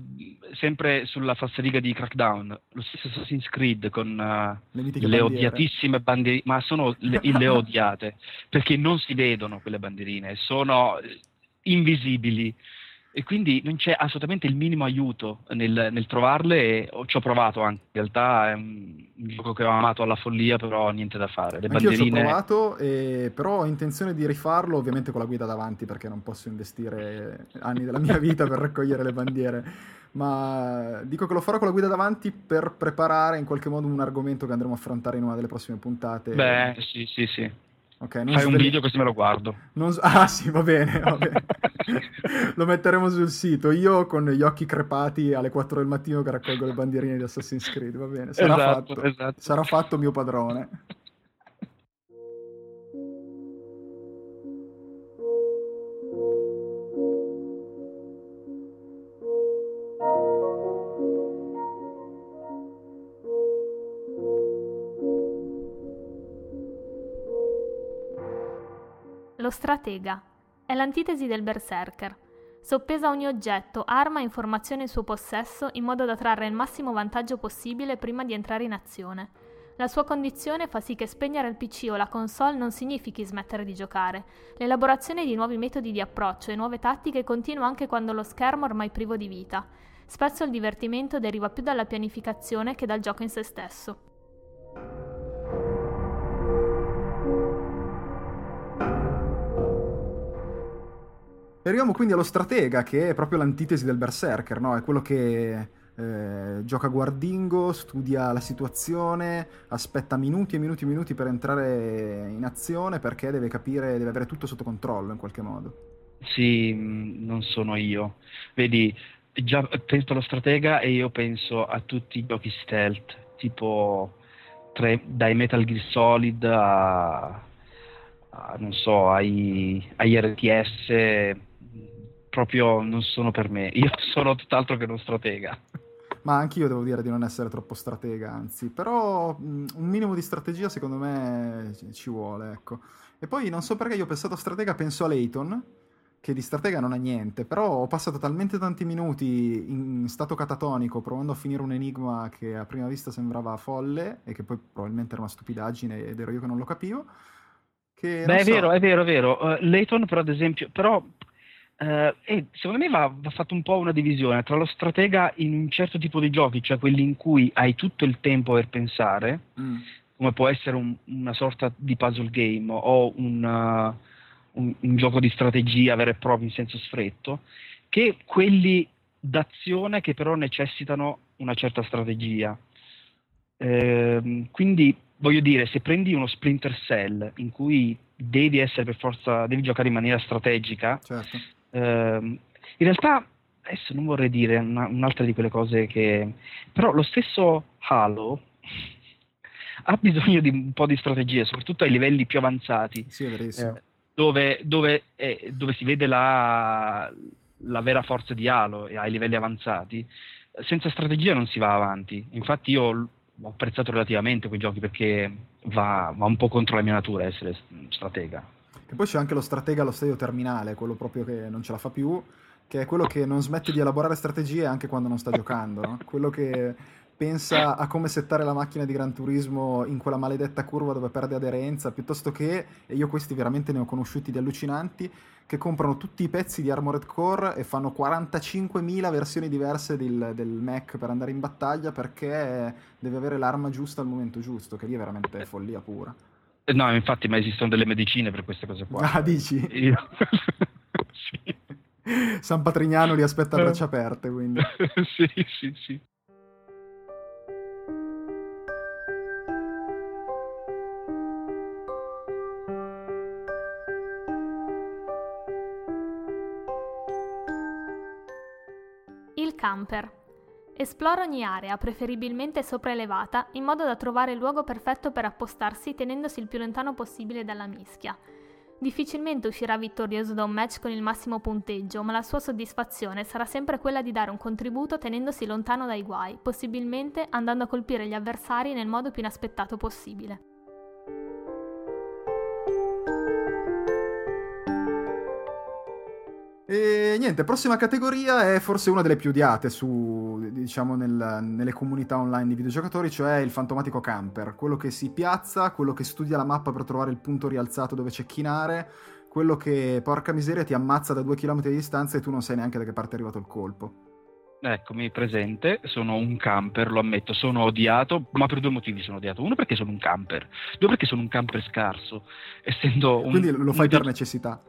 sempre sulla falsariga di Crackdown, lo stesso Assassin's Creed con uh, le, le odiatissime bandierine, ma sono le, le odiate, perché non si vedono quelle bandierine, sono invisibili e quindi non c'è assolutamente il minimo aiuto nel, nel trovarle e ci ho provato anche, in realtà è un, un, gioco che ho amato alla follia però niente da fare. Le Anch'io bandierine... ci ho provato, e, però ho intenzione di rifarlo ovviamente con la guida davanti perché non posso investire anni della mia vita per raccogliere le bandiere, ma dico che lo farò con la guida davanti per preparare in qualche modo un argomento che andremo a affrontare in una delle prossime puntate. Beh, sì, sì, sì. Okay, Fai un video così me lo guardo. Non... Ah sì, va bene, va bene. lo metteremo sul sito. Io con gli occhi crepati alle 4 del mattino che raccolgo le bandierine di Assassin's Creed, va bene. Sarà esatto, fatto. Esatto. Sarà fatto mio padrone. Stratega è l'antitesi del berserker. Soppesa ogni oggetto, arma e informazione in suo possesso in modo da trarre il massimo vantaggio possibile prima di entrare in azione. La sua condizione fa sì che spegnere il PC o la console non significhi smettere di giocare. L'elaborazione di nuovi metodi di approccio e nuove tattiche continua anche quando lo schermo è ormai privo di vita. Spesso il divertimento deriva più dalla pianificazione che dal gioco in se stesso. Arriviamo quindi allo stratega, che è proprio l'antitesi del berserker, no? È quello che eh, gioca guardingo, studia la situazione, aspetta minuti e minuti e minuti per entrare in azione perché deve capire, deve avere tutto sotto controllo in qualche modo. Sì, mm, non sono io. Vedi, già penso allo stratega e io penso a tutti i giochi stealth, tipo tre, dai Metal Gear Solid a non so, ai, agli RTS proprio non sono per me. Io sono tutt'altro che uno stratega. Ma anch'io devo dire di non essere troppo stratega, anzi, però un minimo di strategia secondo me ci vuole, ecco. E poi non so perché io ho pensato a stratega, penso a Layton, che di stratega non ha niente, però ho passato talmente tanti minuti in stato catatonico provando a finire un enigma che a prima vista sembrava folle e che poi probabilmente era una stupidaggine ed ero io che non lo capivo. Beh, è so... vero, è vero, è vero. Uh, Layton, però, ad esempio, però Uh, e secondo me va, va fatta un po' una divisione tra lo stratega in un certo tipo di giochi, cioè quelli in cui hai tutto il tempo per pensare, mm. come può essere un, una sorta di puzzle game o un, uh, un, un, gioco di strategia vero e proprio in senso stretto, che quelli d'azione che però necessitano una certa strategia. Uh, quindi voglio dire, se prendi uno Splinter Cell in cui devi essere per forza, devi giocare in maniera strategica, certo. Eh, in realtà, adesso non vorrei dire una, un'altra di quelle cose che... Però lo stesso Halo ha bisogno di un po' di strategia, soprattutto ai livelli più avanzati. Sì. Eh, dove, dove, eh, dove, si vede la, la, vera forza di Halo ai livelli avanzati. Senza strategia non si va avanti. Infatti io ho apprezzato relativamente quei giochi perché va, va un po' contro la mia natura essere stratega. E poi c'è anche lo stratega allo stadio terminale, quello proprio che non ce la fa più, che è quello che non smette di elaborare strategie anche quando non sta giocando, no? quello che pensa a come settare la macchina di Gran Turismo in quella maledetta curva dove perde aderenza, piuttosto che, e io questi veramente ne ho conosciuti di allucinanti, che comprano tutti i pezzi di Armored Core e fanno 45.000 versioni diverse del, del Mac per andare in battaglia perché deve avere l'arma giusta al momento giusto, che lì è veramente follia pura. Eh, no, infatti, ma esistono delle medicine per queste cose qua. Ah, dici? Io... sì. San Patrignano li aspetta a braccia aperte, quindi. sì, sì, sì. Il camper. Esplora ogni area, preferibilmente sopraelevata, in modo da trovare il luogo perfetto per appostarsi tenendosi il più lontano possibile dalla mischia. Difficilmente uscirà vittorioso da un match con il massimo punteggio, ma la sua soddisfazione sarà sempre quella di dare un contributo tenendosi lontano dai guai, possibilmente andando a colpire gli avversari nel modo più inaspettato possibile. E niente, prossima categoria è forse una delle più odiate su, diciamo, nel, nelle comunità online di videogiocatori, cioè il fantomatico camper, quello che si piazza, quello che studia la mappa per trovare il punto rialzato dove cecchinare, quello che, porca miseria, ti ammazza da due chilometri di distanza e tu non sai neanche da che parte è arrivato il colpo. Eccomi presente, sono un camper, lo ammetto, sono odiato, ma per due motivi sono odiato. Uno perché sono un camper, due perché sono un camper scarso, essendo un... Quindi lo fai un... per necessità?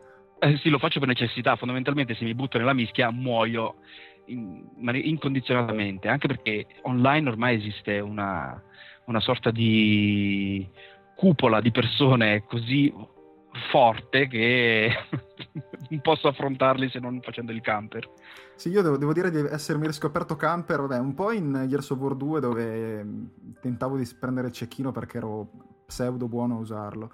Eh, sì, lo faccio per necessità, fondamentalmente se mi butto nella mischia muoio in, incondizionatamente, anche perché online ormai esiste una, una sorta di cupola di persone così forte che non posso affrontarli se non facendo il camper. Sì, io devo, devo, dire di essermi riscoperto camper, vabbè, un po' in Gears of War 2 dove tentavo di prendere il cecchino perché ero pseudo buono a usarlo.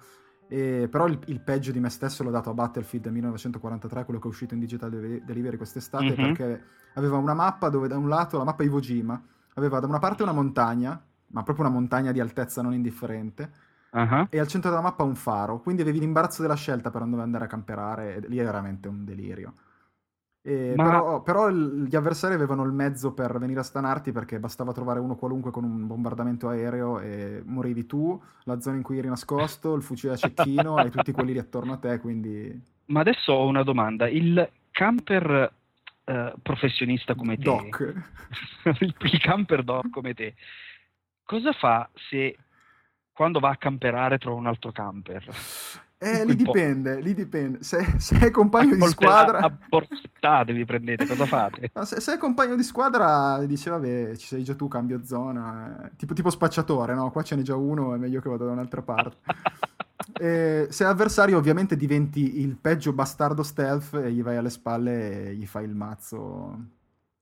E, però il, il, peggio di me stesso l'ho dato a Battlefield 1943, quello che è uscito in Digital Delivery quest'estate, mm-hmm. perché aveva una mappa dove da un lato, la mappa Iwo Jima, aveva da una parte una montagna, ma proprio una montagna di altezza non indifferente, uh-huh. e al centro della mappa un faro, quindi avevi l'imbarazzo della scelta per dove andare a camperare, e lì è veramente un delirio. E Ma... però, però, gli avversari avevano il mezzo per venire a stanarti perché bastava trovare uno qualunque con un bombardamento aereo e morivi tu, la zona in cui eri nascosto, il fucile a cecchino e tutti quelli lì attorno a te, quindi... Ma adesso ho una domanda, il camper eh, professionista come te... Doc. il, il camper doc come te, cosa fa se quando va a camperare trova un altro camper? Eh, lì dipende, lì dipende. Se, se è compagno di squadra... A portate vi prendete, cosa fate? No, se, se, è compagno di squadra dice, vabbè, ci sei già tu, cambio zona. Eh, tipo, tipo spacciatore, no? Qua ce n'è già uno, è meglio che vado da un'altra parte. e, se è avversario ovviamente diventi il peggio bastardo stealth e gli vai alle spalle e gli fai il mazzo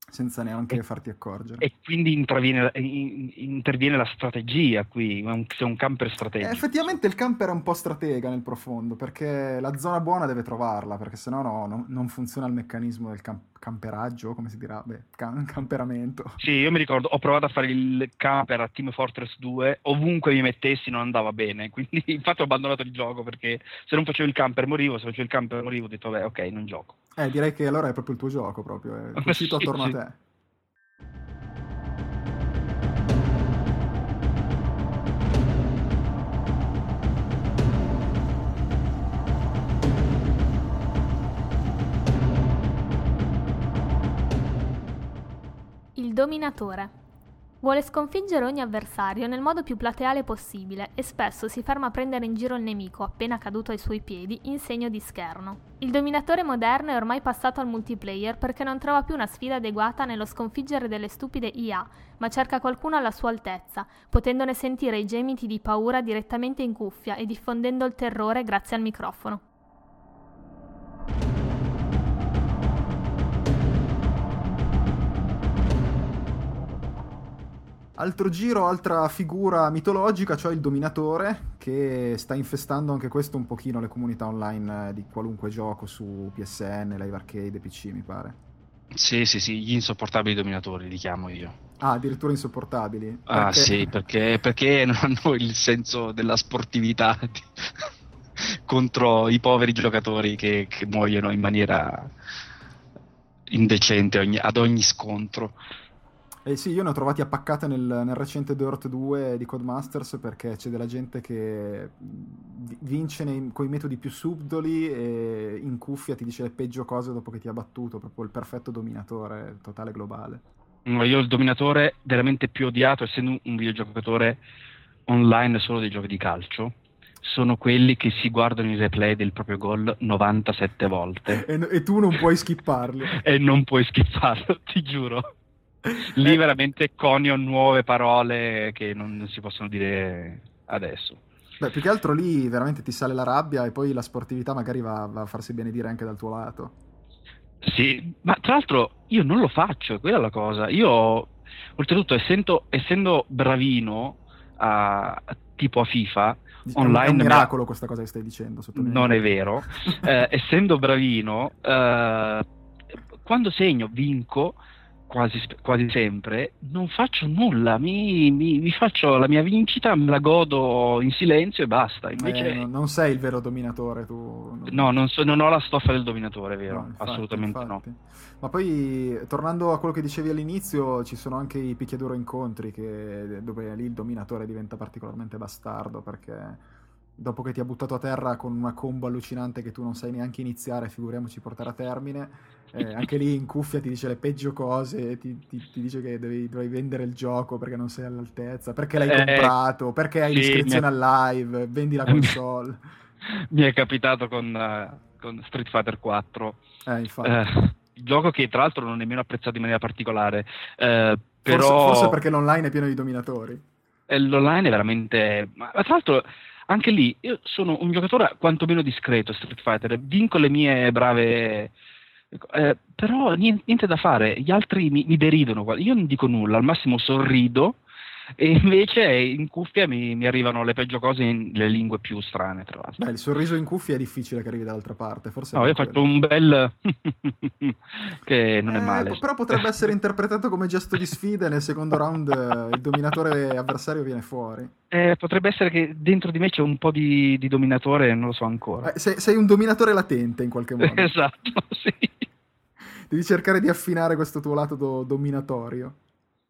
senza neanche e, farti accorgere. E quindi interviene, interviene la strategia qui, sei un camper strategico. Eh, effettivamente il camper è un po' stratega nel profondo, perché la zona buona deve trovarla, perché sennò no, no, non funziona il meccanismo del camp- camperaggio, come si dirà? Beh, cam- camperamento. Sì, io mi ricordo, ho provato a fare il camper a Team Fortress 2, ovunque mi mettessi non andava bene, quindi infatti ho abbandonato il gioco, perché se non facevo il camper morivo, se facevo il camper morivo ho detto, beh, ok, non gioco. Eh, direi che allora è proprio il tuo gioco, proprio, è uscito sì, attorno sì. a te. Dominatore. Vuole sconfiggere ogni avversario nel modo più plateale possibile e spesso si ferma a prendere in giro il nemico appena caduto ai suoi piedi in segno di scherno. Il dominatore moderno è ormai passato al multiplayer perché non trova più una sfida adeguata nello sconfiggere delle stupide IA, ma cerca qualcuno alla sua altezza, potendone sentire i gemiti di paura direttamente in cuffia e diffondendo il terrore grazie al microfono. Altro giro, altra figura mitologica, cioè il dominatore, che sta infestando anche questo un pochino le comunità online eh, di qualunque gioco su PSN, Live Arcade e PC, mi pare. Sì, sì, sì, gli insopportabili dominatori li chiamo io. Ah, addirittura insopportabili. Ah, perché... sì, perché, perché non hanno il senso della sportività di... contro i poveri giocatori che, che muoiono in maniera indecente ogni, ad ogni scontro. Eh sì, io ne ho trovati appaccate nel, nel recente Dirt 2 di Codemasters perché c'è della gente che vince nei, con i metodi più subdoli e in cuffia ti dice le peggio cose dopo che ti ha battuto, proprio il perfetto dominatore totale globale. No, io il dominatore veramente più odiato, essendo un videogiocatore online solo dei giochi di calcio, sono quelli che si guardano i replay del proprio gol 97 volte. E, e tu non puoi skipparli. e non puoi skipparlo, ti giuro. Lì eh. veramente conio nuove parole che non si possono dire adesso. Beh, più che altro lì veramente ti sale la rabbia e poi la sportività magari va, va a farsi benedire anche dal tuo lato. Sì, ma tra l'altro io non lo faccio, quella è la cosa. Io, oltretutto, essendo, essendo bravino a, tipo a FIFA, online... È un miracolo questa cosa che stai dicendo. Non è vero. eh, essendo bravino, eh, quando segno vinco quasi, quasi sempre, non faccio nulla, mi, mi, mi, faccio la mia vincita, me la godo in silenzio e basta. Invece... Eh, non sei il vero dominatore tu. No, non, so, non ho la stoffa del dominatore, vero? No, infatti, Assolutamente infatti. no. Ma poi, tornando a quello che dicevi all'inizio, ci sono anche i picchiaduro incontri che, dove lì il dominatore diventa particolarmente bastardo perché dopo che ti ha buttato a terra con una combo allucinante che tu non sai neanche iniziare, figuriamoci portare a termine, eh, anche lì in cuffia ti dice le peggio cose, ti, ti, ti dice che devi, devi, vendere il gioco perché non sei all'altezza, perché l'hai eh, comprato, perché hai sì, l'iscrizione al live, vendi la console. mi è capitato con, uh, con Street Fighter 4. Eh, infatti. Uh, gioco che tra l'altro non è nemmeno apprezzato in maniera particolare. Uh, però... forse, forse perché l'online è pieno di dominatori. L'online è veramente... Ma, tra l'altro anche lì io sono un giocatore quantomeno discreto Street Fighter, vinco le mie brave... Eh, però niente, niente, da fare, gli altri mi, mi deridono, io non dico nulla, al massimo sorrido e invece in cuffia mi, mi, arrivano le peggio cose in le lingue più strane, tra l'altro. Beh, il sorriso in cuffia è difficile che arrivi dall'altra parte, forse. No, io faccio un bel. che non eh, è male. Però potrebbe essere interpretato come gesto di sfida e nel secondo round eh, il dominatore avversario viene fuori. Eh, potrebbe essere che dentro di me c'è un po' di, di dominatore, non lo so ancora. Eh, sei, sei, un dominatore latente in qualche modo. esatto, sì. Devi cercare di affinare questo tuo lato do- dominatorio.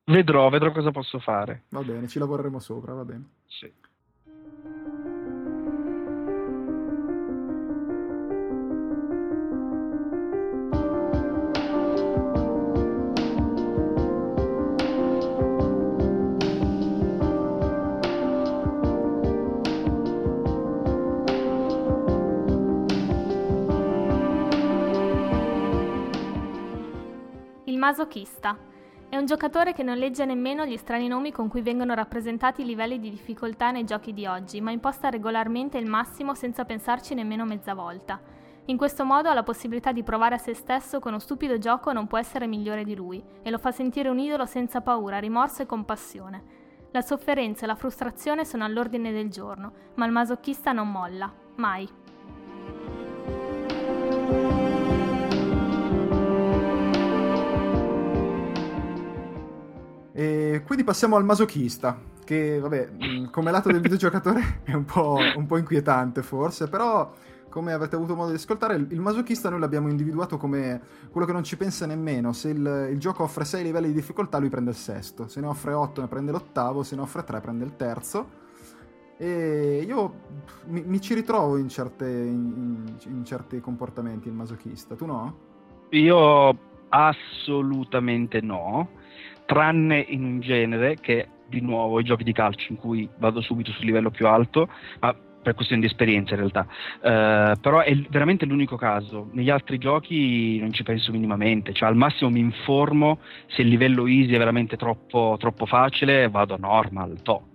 Vedrò, vedrò cosa posso fare. Va bene, ci lavoreremo sopra, va bene. Sì. Il masochista è un giocatore che non legge nemmeno gli strani nomi con cui vengono rappresentati i livelli di difficoltà nei giochi di oggi, ma imposta regolarmente il massimo senza pensarci nemmeno mezza volta. In questo modo ha la possibilità di provare a se stesso che uno stupido gioco non può essere migliore di lui e lo fa sentire un idolo senza paura, rimorso e compassione. La sofferenza e la frustrazione sono all'ordine del giorno, ma il masochista non molla, mai. E quindi passiamo al masochista, che vabbè, mm, come lato del videogiocatore è un po', un po', inquietante forse, però come avete avuto modo di ascoltare, il masochista noi l'abbiamo individuato come quello che non ci pensa nemmeno, se il, il gioco offre 6 livelli di difficoltà lui prende il sesto, se ne offre 8 ne prende l'ottavo, se ne offre 3 prende il terzo. E io mi, mi ci ritrovo in, certe, in, in certi comportamenti il masochista, tu no? Io assolutamente no tranne in un genere che di nuovo i giochi di calcio in cui vado subito sul livello più alto, ma per questione di esperienza in realtà. Uh, però è veramente l'unico caso. Negli altri giochi non ci penso minimamente, cioè al massimo mi informo se il livello easy è veramente troppo, troppo facile, vado a normal, to.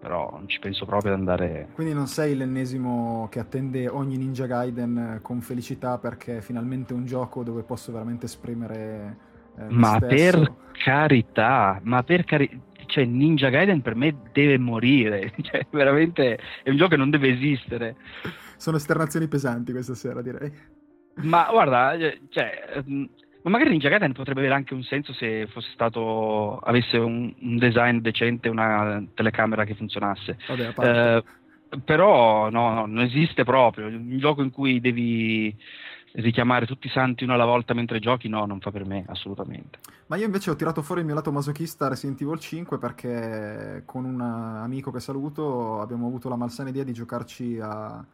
Però non ci penso proprio ad andare. Quindi non sei l'ennesimo che attende ogni Ninja Gaiden con felicità perché è finalmente un gioco dove posso veramente esprimere ma stesso. per carità, ma per carità, cioè Ninja Gaiden per me deve morire, cioè veramente è un gioco che non deve esistere. Sono esternazioni pesanti questa sera, direi. Ma guarda, eh, cioè, mm, ma magari Ninja Gaiden potrebbe avere anche un senso se fosse stato avesse un, un design decente, una telecamera che funzionasse. Vabbè, eh, però no, no, non esiste proprio. Un gioco in cui devi richiamare tutti i santi uno alla volta mentre giochi, no, non fa per me, assolutamente. Ma io invece ho tirato fuori il mio lato masochista Resident Evil 5 perché con un amico che saluto abbiamo avuto la malsana idea di giocarci a,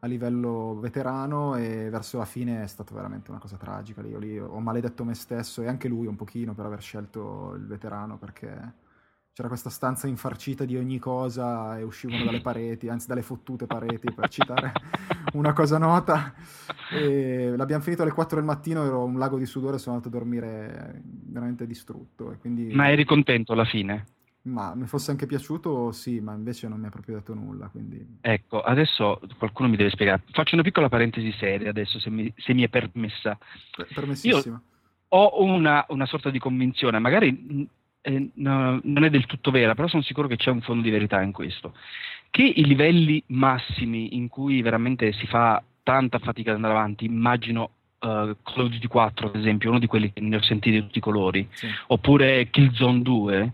a livello veterano e verso la fine è stata veramente una cosa tragica. Io lì ho maledetto me stesso e anche lui un pochino per aver scelto il veterano perché c'era questa stanza infarcita di ogni cosa e uscivano dalle pareti, anzi dalle fottute pareti, per citare una cosa nota. E l'abbiamo finito alle 4 del mattino, ero un lago di sudore, sono andato a dormire veramente distrutto. Quindi... Ma eri contento alla fine? Ma mi fosse anche piaciuto, sì, ma invece non mi ha proprio detto nulla. Quindi... Ecco, adesso qualcuno mi deve spiegare. Faccio una piccola parentesi seria adesso, se mi, se mi è permessa. Permessissima. Io ho una, una sorta di convinzione, magari eh, no, non è del tutto vera, però sono sicuro che c'è un fondo di verità in questo, che i livelli massimi in cui veramente si fa tanta fatica ad andare avanti, immagino uh, Call of Duty 4 ad esempio, uno di quelli che ne ho sentiti di tutti i colori, sì. oppure Killzone 2,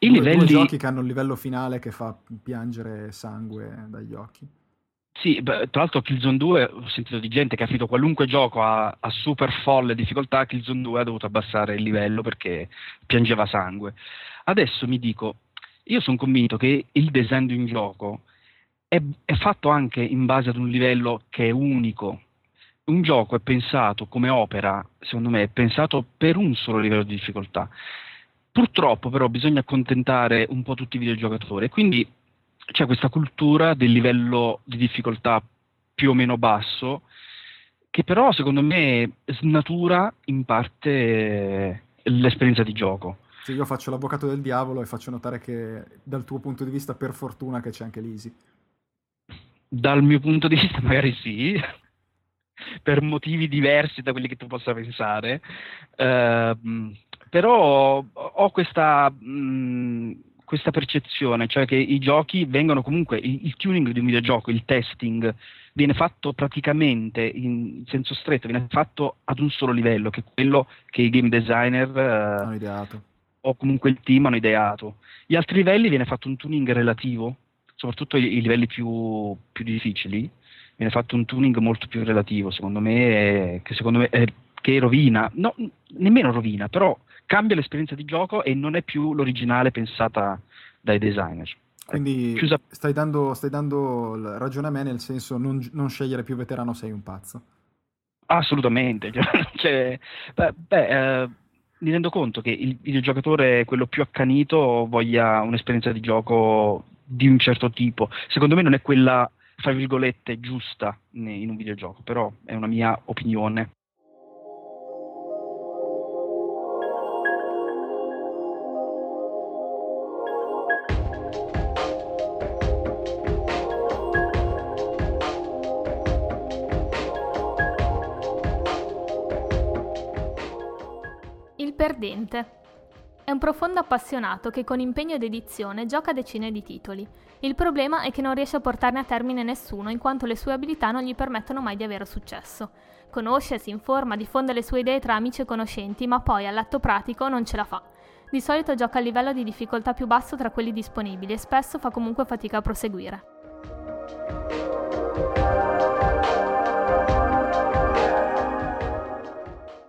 i due, livelli... due giochi che hanno il livello finale che fa piangere sangue dagli occhi. Sì, beh, tra l'altro Killzone 2 ho sentito di gente che ha finito qualunque gioco a, a, super folle difficoltà, Killzone 2 ha dovuto abbassare il livello perché piangeva sangue. Adesso mi dico, io sono convinto che il design di un gioco è, è fatto anche in base ad un livello che è unico. Un gioco è pensato come opera, secondo me, è pensato per un solo livello di difficoltà. Purtroppo però bisogna accontentare un po' tutti i videogiocatori, quindi c'è questa cultura del livello di difficoltà più o meno basso, che però secondo me snatura in parte l'esperienza di gioco. Sì, io faccio l'avvocato del diavolo e faccio notare che dal tuo punto di vista per fortuna che c'è anche l'easy. Dal mio punto di vista magari sì, per motivi diversi da quelli che tu possa pensare, uh, però ho questa... Mh, questa percezione, cioè che i giochi vengono comunque, il, il, tuning di un videogioco, il testing, viene fatto praticamente in senso stretto, viene fatto ad un solo livello, che è quello che i game designer eh, hanno ideato. o comunque il team hanno ideato. Gli altri livelli viene fatto un tuning relativo, soprattutto i, i livelli più, più, difficili, viene fatto un tuning molto più relativo, secondo me, che secondo me è, che rovina, no, nemmeno rovina, però cambia l'esperienza di gioco e non è più l'originale pensata dai designer. Quindi Chiusa... stai, dando, stai dando ragione a me nel senso non, non scegliere più veterano sei un pazzo. Assolutamente. cioè, beh, beh eh, mi rendo conto che il videogiocatore, quello più accanito, voglia un'esperienza di gioco di un certo tipo. Secondo me non è quella, fra virgolette, giusta in un videogioco, però è una mia opinione. Perdente. È un profondo appassionato che con impegno ed edizione gioca decine di titoli. Il problema è che non riesce a portarne a termine nessuno in quanto le sue abilità non gli permettono mai di avere successo. Conosce, si informa, diffonde le sue idee tra amici e conoscenti, ma poi all'atto pratico non ce la fa. Di solito gioca a livello di difficoltà più basso tra quelli disponibili e spesso fa comunque fatica a proseguire.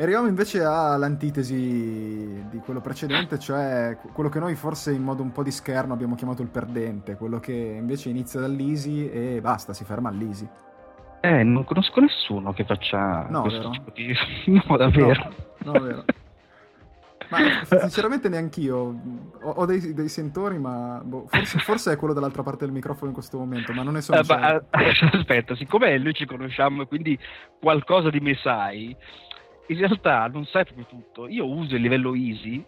Arriviamo invece all'antitesi di quello precedente, cioè quello che noi forse in modo un po' di scherno abbiamo chiamato il perdente, quello che invece inizia dall'easy e basta, si ferma all'easy. Eh, non conosco nessuno che faccia no, questo vero? di... No, davvero. No, no vero. Ma sinceramente neanch'io. Ho, ho dei, dei, sentori, ma boh, forse, forse, è quello dall'altra parte del microfono in questo momento, ma non ne sono eh, ma, Aspetta, siccome noi ci conosciamo e quindi qualcosa di me sai, in realtà non sai proprio tutto. Io uso il livello easy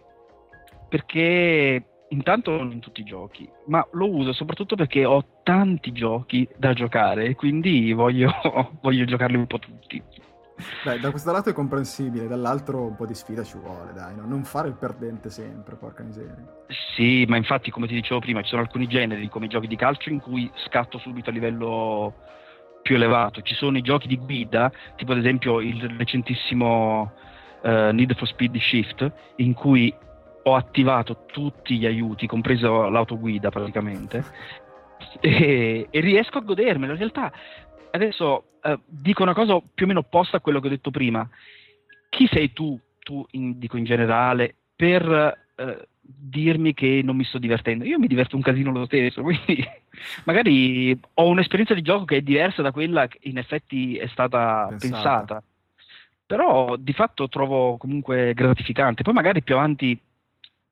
perché intanto non in tutti i giochi, ma lo uso soprattutto perché ho tanti giochi da giocare e quindi voglio, voglio giocarli un po' tutti. Beh, da questo lato è comprensibile, dall'altro un po' di sfida ci vuole, dai, no? non fare il perdente sempre, porca miseria. Sì, ma infatti, come ti dicevo prima, ci sono alcuni generi, come i giochi di calcio, in cui scatto subito a livello più elevato. Ci sono i giochi di guida, tipo ad esempio il recentissimo uh, Need for Speed Shift, in cui ho attivato tutti gli aiuti, compreso l'autoguida praticamente, e, e riesco a godermelo. In realtà adesso eh, dico una cosa più o meno opposta a quello che ho detto prima. Chi sei tu, tu in, dico in generale, per eh, dirmi che non mi sto divertendo? Io mi diverto un casino lo stesso, quindi magari ho un'esperienza di gioco che è diversa da quella che in effetti è stata pensata. pensata. Però di fatto trovo comunque gratificante. Poi magari più avanti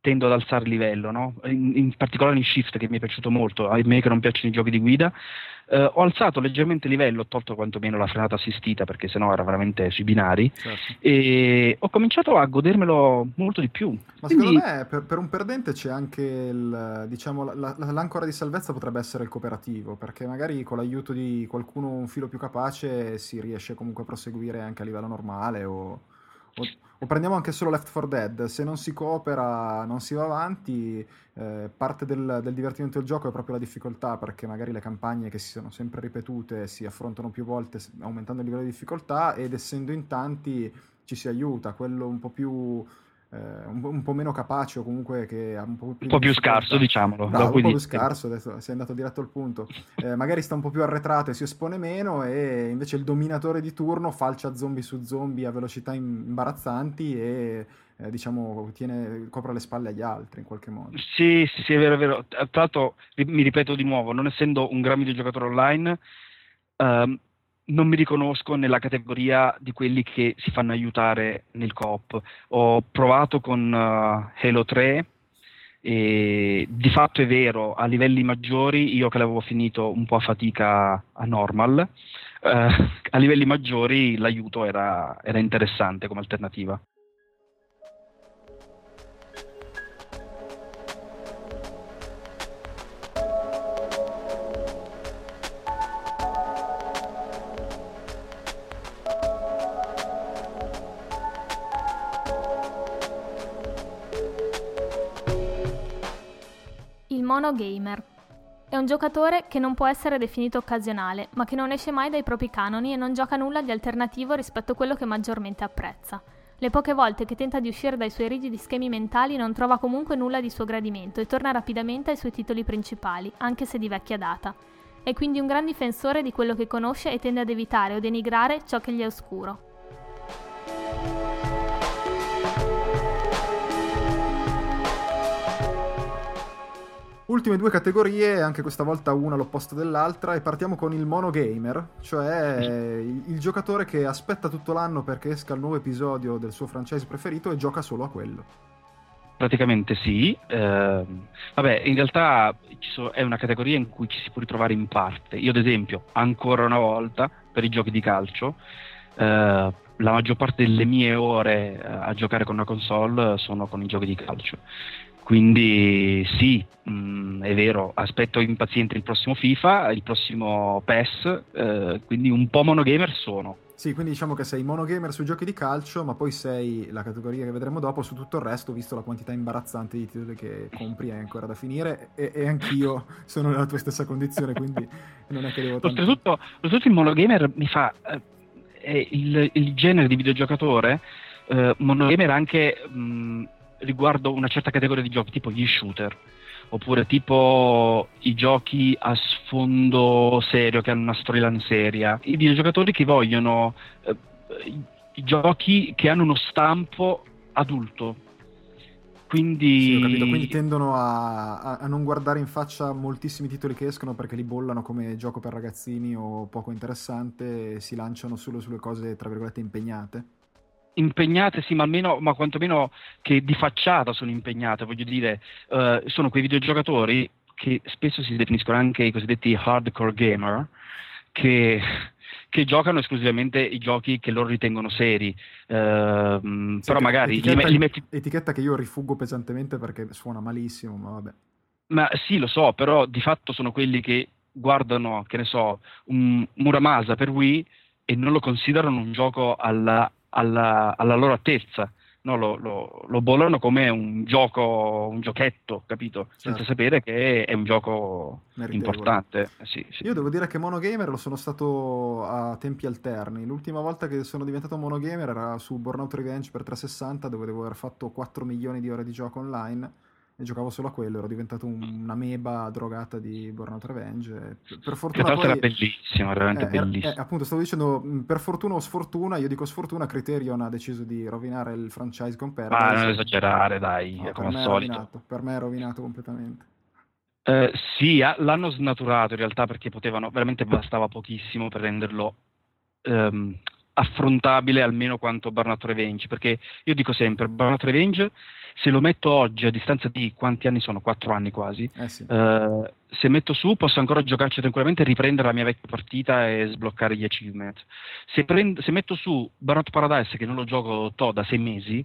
tendo ad alzare il livello, no? in, in, particolare in Shift che mi è piaciuto molto, a me che non piacciono i giochi di guida, eh, ho alzato leggermente il livello, ho tolto quantomeno la frenata assistita perché sennò era veramente sui binari certo. e ho cominciato a godermelo molto di più. Ma Quindi... secondo me per, per, un perdente c'è anche il, diciamo, la, la, l'ancora di salvezza potrebbe essere il cooperativo, perché magari con l'aiuto di qualcuno un filo più capace si riesce comunque a proseguire anche a livello normale o o, o, prendiamo anche solo Left 4 Dead, se non si coopera, non si va avanti, eh, parte del, del, divertimento del gioco è proprio la difficoltà, perché magari le campagne che si sono sempre ripetute si affrontano più volte aumentando il livello di difficoltà ed essendo in tanti ci si aiuta, quello un po' più un, un, po' meno capace o comunque che ha un po' più, un po più scarso, diciamolo. Bravo, un po' più scarso, adesso sei andato diretto al punto. Eh, magari sta un po' più arretrato e si espone meno e invece il dominatore di turno falcia zombie su zombie a velocità imbarazzanti e eh, diciamo tiene, copre le spalle agli altri in qualche modo. Sì, sì, sì, è vero, è vero. Tra l'altro mi ripeto di nuovo, non essendo un gran videogiocatore online, ehm, non mi riconosco nella categoria di quelli che si fanno aiutare nel coop. Ho provato con uh, Halo 3 e di fatto è vero, a livelli maggiori, io che l'avevo finito un po' a fatica a normal, uh, a livelli maggiori l'aiuto era, era interessante come alternativa. Monogamer. È un giocatore che non può essere definito occasionale, ma che non esce mai dai propri canoni e non gioca nulla di alternativo rispetto a quello che maggiormente apprezza. Le poche volte che tenta di uscire dai suoi rigidi schemi mentali non trova comunque nulla di suo gradimento e torna rapidamente ai suoi titoli principali, anche se di vecchia data. È quindi un gran difensore di quello che conosce e tende ad evitare o denigrare ciò che gli è oscuro. Ultime due categorie, anche questa volta una all'opposto dell'altra, e partiamo con il monogamer, cioè il, il, giocatore che aspetta tutto l'anno perché esca il nuovo episodio del suo franchise preferito e gioca solo a quello. Praticamente sì, eh, vabbè in realtà so, è una categoria in cui ci si può ritrovare in parte. Io ad esempio, ancora una volta, per i giochi di calcio, eh, la maggior parte delle mie ore eh, a giocare con una console sono con i giochi di calcio. Quindi sì, mh, mm, è vero, aspetto impaziente il prossimo FIFA, il prossimo PES, eh, quindi un po' monogamer sono. Sì, quindi diciamo che sei monogamer sui giochi di calcio, ma poi sei la categoria che vedremo dopo su tutto il resto, visto la quantità imbarazzante di titoli che compri è ancora da finire e, e anch'io sono nella tua stessa condizione, quindi non è che devo... Oltretutto, oltretutto il monogamer mi fa... Eh, il, il, genere di videogiocatore eh, monogamer anche... Mh, riguardo una certa categoria di giochi, tipo gli shooter, oppure tipo i giochi a sfondo serio, che hanno una storyline seria, i videogiocatori che vogliono eh, i giochi che hanno uno stampo adulto. Quindi... Sì, capito. Quindi tendono a, a, non guardare in faccia moltissimi titoli che escono perché li bollano come gioco per ragazzini o poco interessante e si lanciano solo sulle cose, tra virgolette, impegnate impegnate, sì, ma almeno, ma quantomeno che di facciata sono impegnate, voglio dire, uh, sono quei videogiocatori che spesso si definiscono anche i cosiddetti hardcore gamer, che, che giocano esclusivamente i giochi che loro ritengono seri, uh, sì, però magari etichetta, li, li metti... Etichetta che io rifuggo pesantemente perché suona malissimo, ma vabbè. Ma sì, lo so, però di fatto sono quelli che guardano, che ne so, un Muramasa per Wii e non lo considerano un gioco alla alla, alla loro altezza. No, lo, lo, lo, bollano come un gioco, un giochetto, capito? Senza certo. sapere che è un gioco Meritevole. importante. Eh, sì, sì. Io devo dire che monogamer lo sono stato a tempi alterni. L'ultima volta che sono diventato monogamer era su Burnout Revenge per 360, dove devo aver fatto 4 milioni di ore di gioco online e giocavo solo a quello, ero diventato un, una meba drogata di Burnout Revenge. Per fortuna Tra poi... era bellissimo, veramente eh, era- bellissimo. eh, appunto, stavo dicendo, mh, per fortuna o sfortuna, io dico sfortuna, Criterion ha deciso di rovinare il franchise con Ma Paradise. non esagerare, dai, No, per come me al è solito. rovinato, per me è rovinato completamente. Eh, sì, ha- l'hanno snaturato in realtà perché potevano, veramente bastava pochissimo per renderlo ehm, affrontabile almeno quanto Burnout Revenge, perché io dico sempre, Burnout Revenge, se lo metto oggi a distanza di quanti anni sono? Quattro anni quasi, Eh sì. eh, se metto su posso ancora giocarci tranquillamente, riprendere la mia vecchia partita e sbloccare gli achievement. Se, prend- se metto su Burnout Paradise, che non lo gioco to da sei mesi,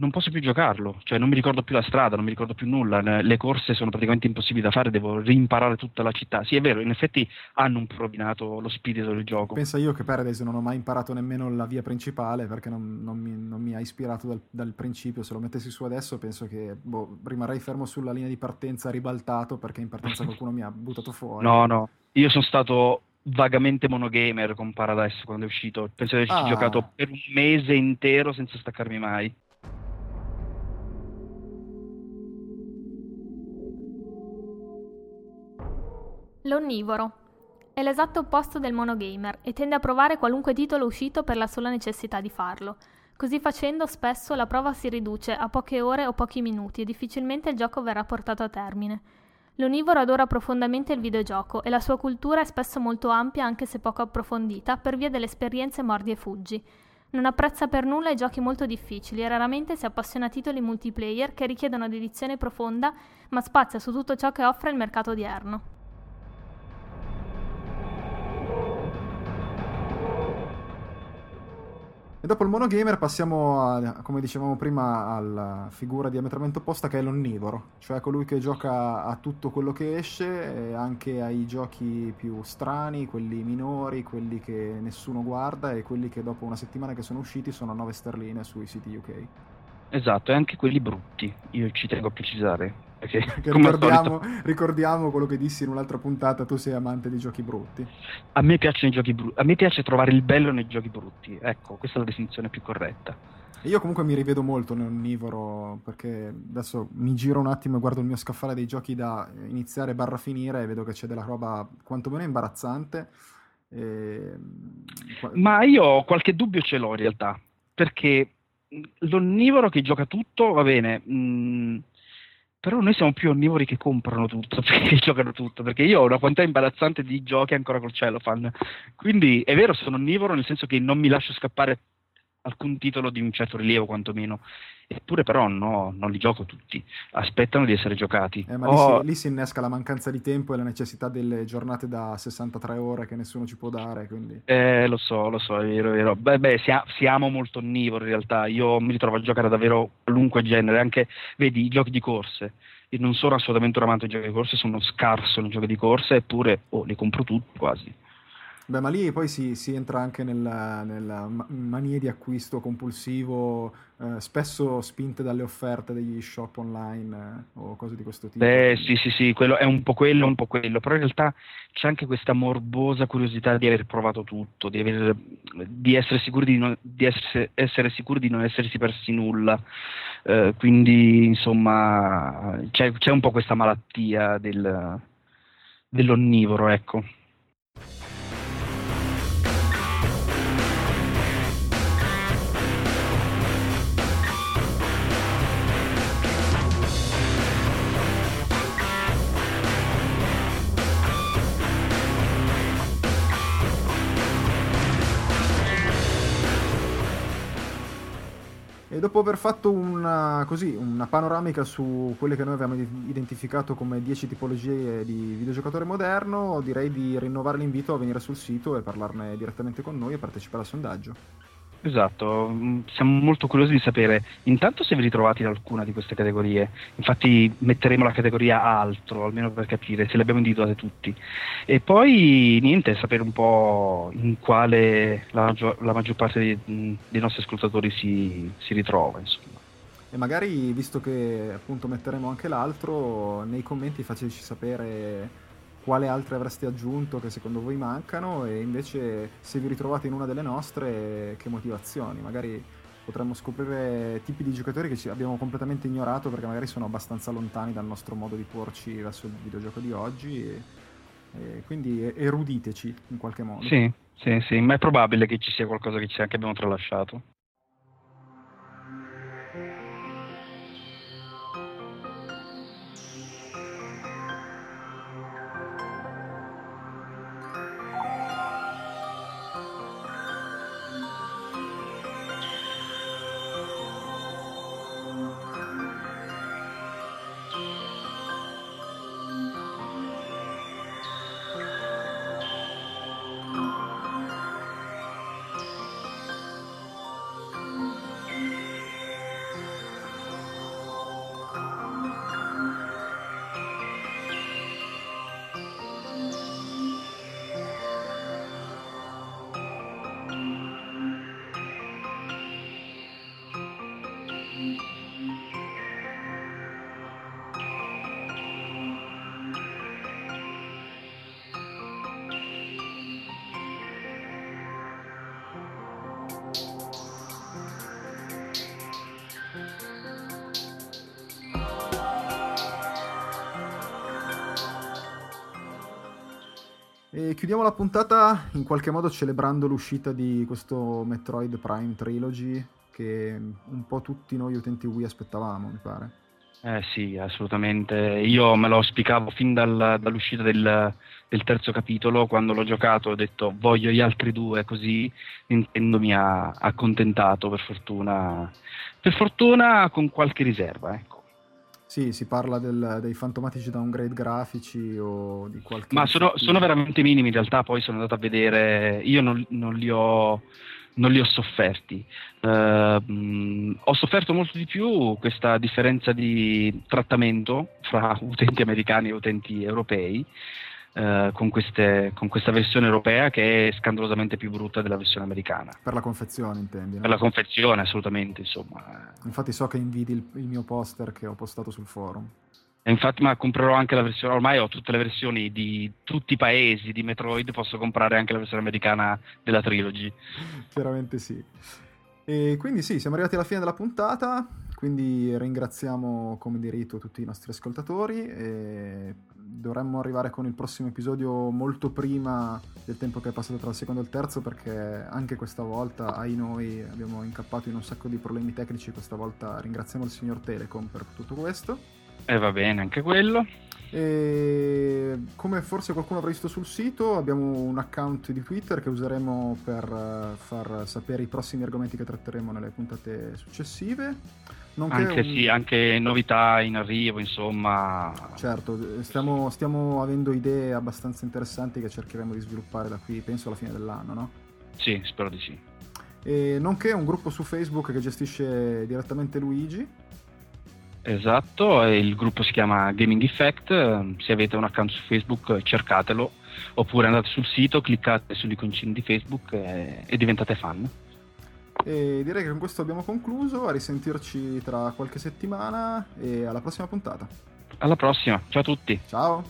non posso più giocarlo, cioè non mi ricordo più la strada, non mi ricordo più nulla, le corse sono praticamente impossibili da fare, devo rimparare tutta la città. Sì, è vero, in effetti hanno un po' rovinato lo spirito del gioco. Pensa io che Paradise non ho mai imparato nemmeno la via principale perché non, non mi, non mi ha ispirato dal, dal principio. Se lo mettessi su adesso penso che boh, rimarrei fermo sulla linea di partenza ribaltato perché in partenza qualcuno mi ha buttato fuori. No, no, io sono stato vagamente monogamer con Paradise quando è uscito, penso di averci Ah. giocato per un mese intero senza staccarmi mai. L'onnivoro. È l'esatto opposto del monogamer e tende a provare qualunque titolo uscito per la sola necessità di farlo. Così facendo spesso la prova si riduce a poche ore o pochi minuti e difficilmente il gioco verrà portato a termine. L'onnivoro adora profondamente il videogioco e la sua cultura è spesso molto ampia anche se poco approfondita per via delle esperienze mordi e fuggi. Non apprezza per nulla i giochi molto difficili e raramente si appassiona a titoli multiplayer che richiedono dedizione profonda ma spazia su tutto ciò che offre il mercato odierno. E dopo il monogamer passiamo, a, come dicevamo prima, alla figura diametralmente opposta che è l'onnivoro, cioè colui che gioca a tutto quello che esce anche ai giochi più strani, quelli minori, quelli che nessuno guarda e quelli che dopo una settimana che sono usciti sono a 9 sterline sui siti UK. Esatto, e anche quelli brutti, io ci tengo a precisare, perché ricordiamo, ricordiamo quello che dissi in un'altra puntata, tu sei amante di giochi brutti. a me piacciono i giochi brutti, a me piace trovare il bello nei giochi brutti, ecco, questa è la definizione più corretta. Io comunque mi rivedo molto nell'onnivoro perché adesso mi giro un attimo e guardo il mio scaffale dei giochi da iniziare barra finire e vedo che c'è della roba quantomeno imbarazzante. E... qua- Ma io qualche dubbio ce l'ho in realtà, perché l'onnivoro che gioca tutto va bene, mh, però noi siamo più onnivori che comprano tutto, che giocano tutto, perché io ho una quantità imbarazzante di giochi ancora col cellophane. Quindi è vero, sono onnivoro nel senso che non mi lascio scappare alcun titolo di un certo rilievo quantomeno, eppure però no, non li gioco tutti, aspettano di essere giocati. Eh, ma lì, Ho- si, lì si innesca la mancanza di tempo e la necessità delle giornate da 63 ore che nessuno ci può dare, quindi... Eh, lo so, lo so, è vero, è vero. Beh, beh, sia- siamo molto onnivori in realtà. Io mi ritrovo a giocare davvero qualunque genere, anche, vedi, i giochi di corse. Io non sono assolutamente un amante dei giochi di corse, sono scarso nei giochi di corse, eppure oh, li compro tutti quasi. Beh, ma lì poi si, si entra anche nella, nella ma- mania di acquisto compulsivo, eh, spesso spinte dalle offerte degli shop online eh, o cose di questo tipo. Beh, sì, sì, sì, quello è un po' quello, un po' quello, però in realtà c'è anche questa morbosa curiosità di aver provato tutto, di, aver- di essere sicuri di, non, di essere, essere sicuri di non essersi persi nulla. Eh, quindi, insomma, c'è, c'è un po' questa malattia del, dell'onnivoro, ecco. Dopo aver fatto una, così, una panoramica su quelle che noi ide- identificato come 10 tipologie di videogiocatore moderno, direi di rinnovare l'invito a venire sul sito e parlarne direttamente con noi e partecipare al sondaggio. Esatto, mm, siamo molto curiosi di sapere intanto se vi ritrovate in alcuna di queste categorie, infatti metteremo la categoria altro, almeno per capire se le abbiamo individuate tutti, e poi niente, sapere un po' in quale la maggior, la maggior parte dei, mm, dei nostri ascoltatori si, si ritrova, insomma. E magari, visto che appunto metteremo anche l'altro, nei commenti fateci sapere quale altre avreste aggiunto che secondo voi mancano e invece se vi ritrovate in una delle nostre che motivazioni. Magari potremmo scoprire tipi di giocatori che ci abbiamo completamente ignorato perché magari sono abbastanza lontani dal nostro modo di porci verso il videogioco di oggi. E, e quindi eruditeci in qualche modo. Sì, sì, sì, ma è probabile che ci sia qualcosa che, ci, che abbiamo tralasciato. Puntata in qualche modo celebrando l'uscita di questo Metroid Prime Trilogy che un po' tutti noi utenti Wii aspettavamo, mi pare. Eh sì, assolutamente. Io me lo auspicavo fin dal, dall'uscita del, del, terzo capitolo, quando l'ho giocato ho detto voglio gli altri due, così Nintendo mi ha accontentato per fortuna, per fortuna con qualche riserva, ecco. Sì, si parla del, dei fantomatici downgrade grafici o di qualche... Ma sono, sono, veramente minimi in realtà, poi sono andato a vedere, io non, non li ho non li ho sofferti. Uh, ho sofferto molto di più questa differenza di trattamento fra utenti americani e utenti europei, Uh, con, queste, con, questa versione europea che è scandalosamente più brutta della versione americana. Per la confezione, intendi? No? Per la confezione, assolutamente. Insomma. Infatti, so che invidi il, il mio poster che ho postato sul forum. Infatti, ma comprerò anche la versione. Ormai ho tutte le versioni di tutti i paesi di Metroid. Posso comprare anche la versione americana della trilogy. Chiaramente sì. E quindi sì, siamo arrivati alla fine della puntata. Quindi ringraziamo come di rito tutti i nostri ascoltatori e dovremmo arrivare con il prossimo episodio molto prima del tempo che è passato tra il secondo e il terzo perché anche questa volta, ai noi, abbiamo incappato in un sacco di problemi tecnici. Questa volta ringraziamo il signor Telecom per tutto questo. E va bene anche quello. E come forse qualcuno avrà visto sul sito, abbiamo un account di Twitter che useremo per eh, far sapere i prossimi argomenti che tratteremo nelle puntate successive. Anche, un... sì, anche novità in arrivo, insomma. Certo, stiamo, stiamo, avendo idee abbastanza interessanti che cercheremo di sviluppare da qui, penso alla fine dell'anno, no? Sì, spero di sì. E nonché un gruppo su Facebook che gestisce direttamente Luigi. Esatto, il gruppo si chiama Gaming Effect, se avete un account su Facebook cercatelo, oppure andate sul sito, cliccate sull'iconcino di Facebook e, e diventate fan. E direi che con questo abbiamo concluso, a risentirci tra qualche settimana e alla prossima puntata. Alla prossima, ciao a tutti. Ciao.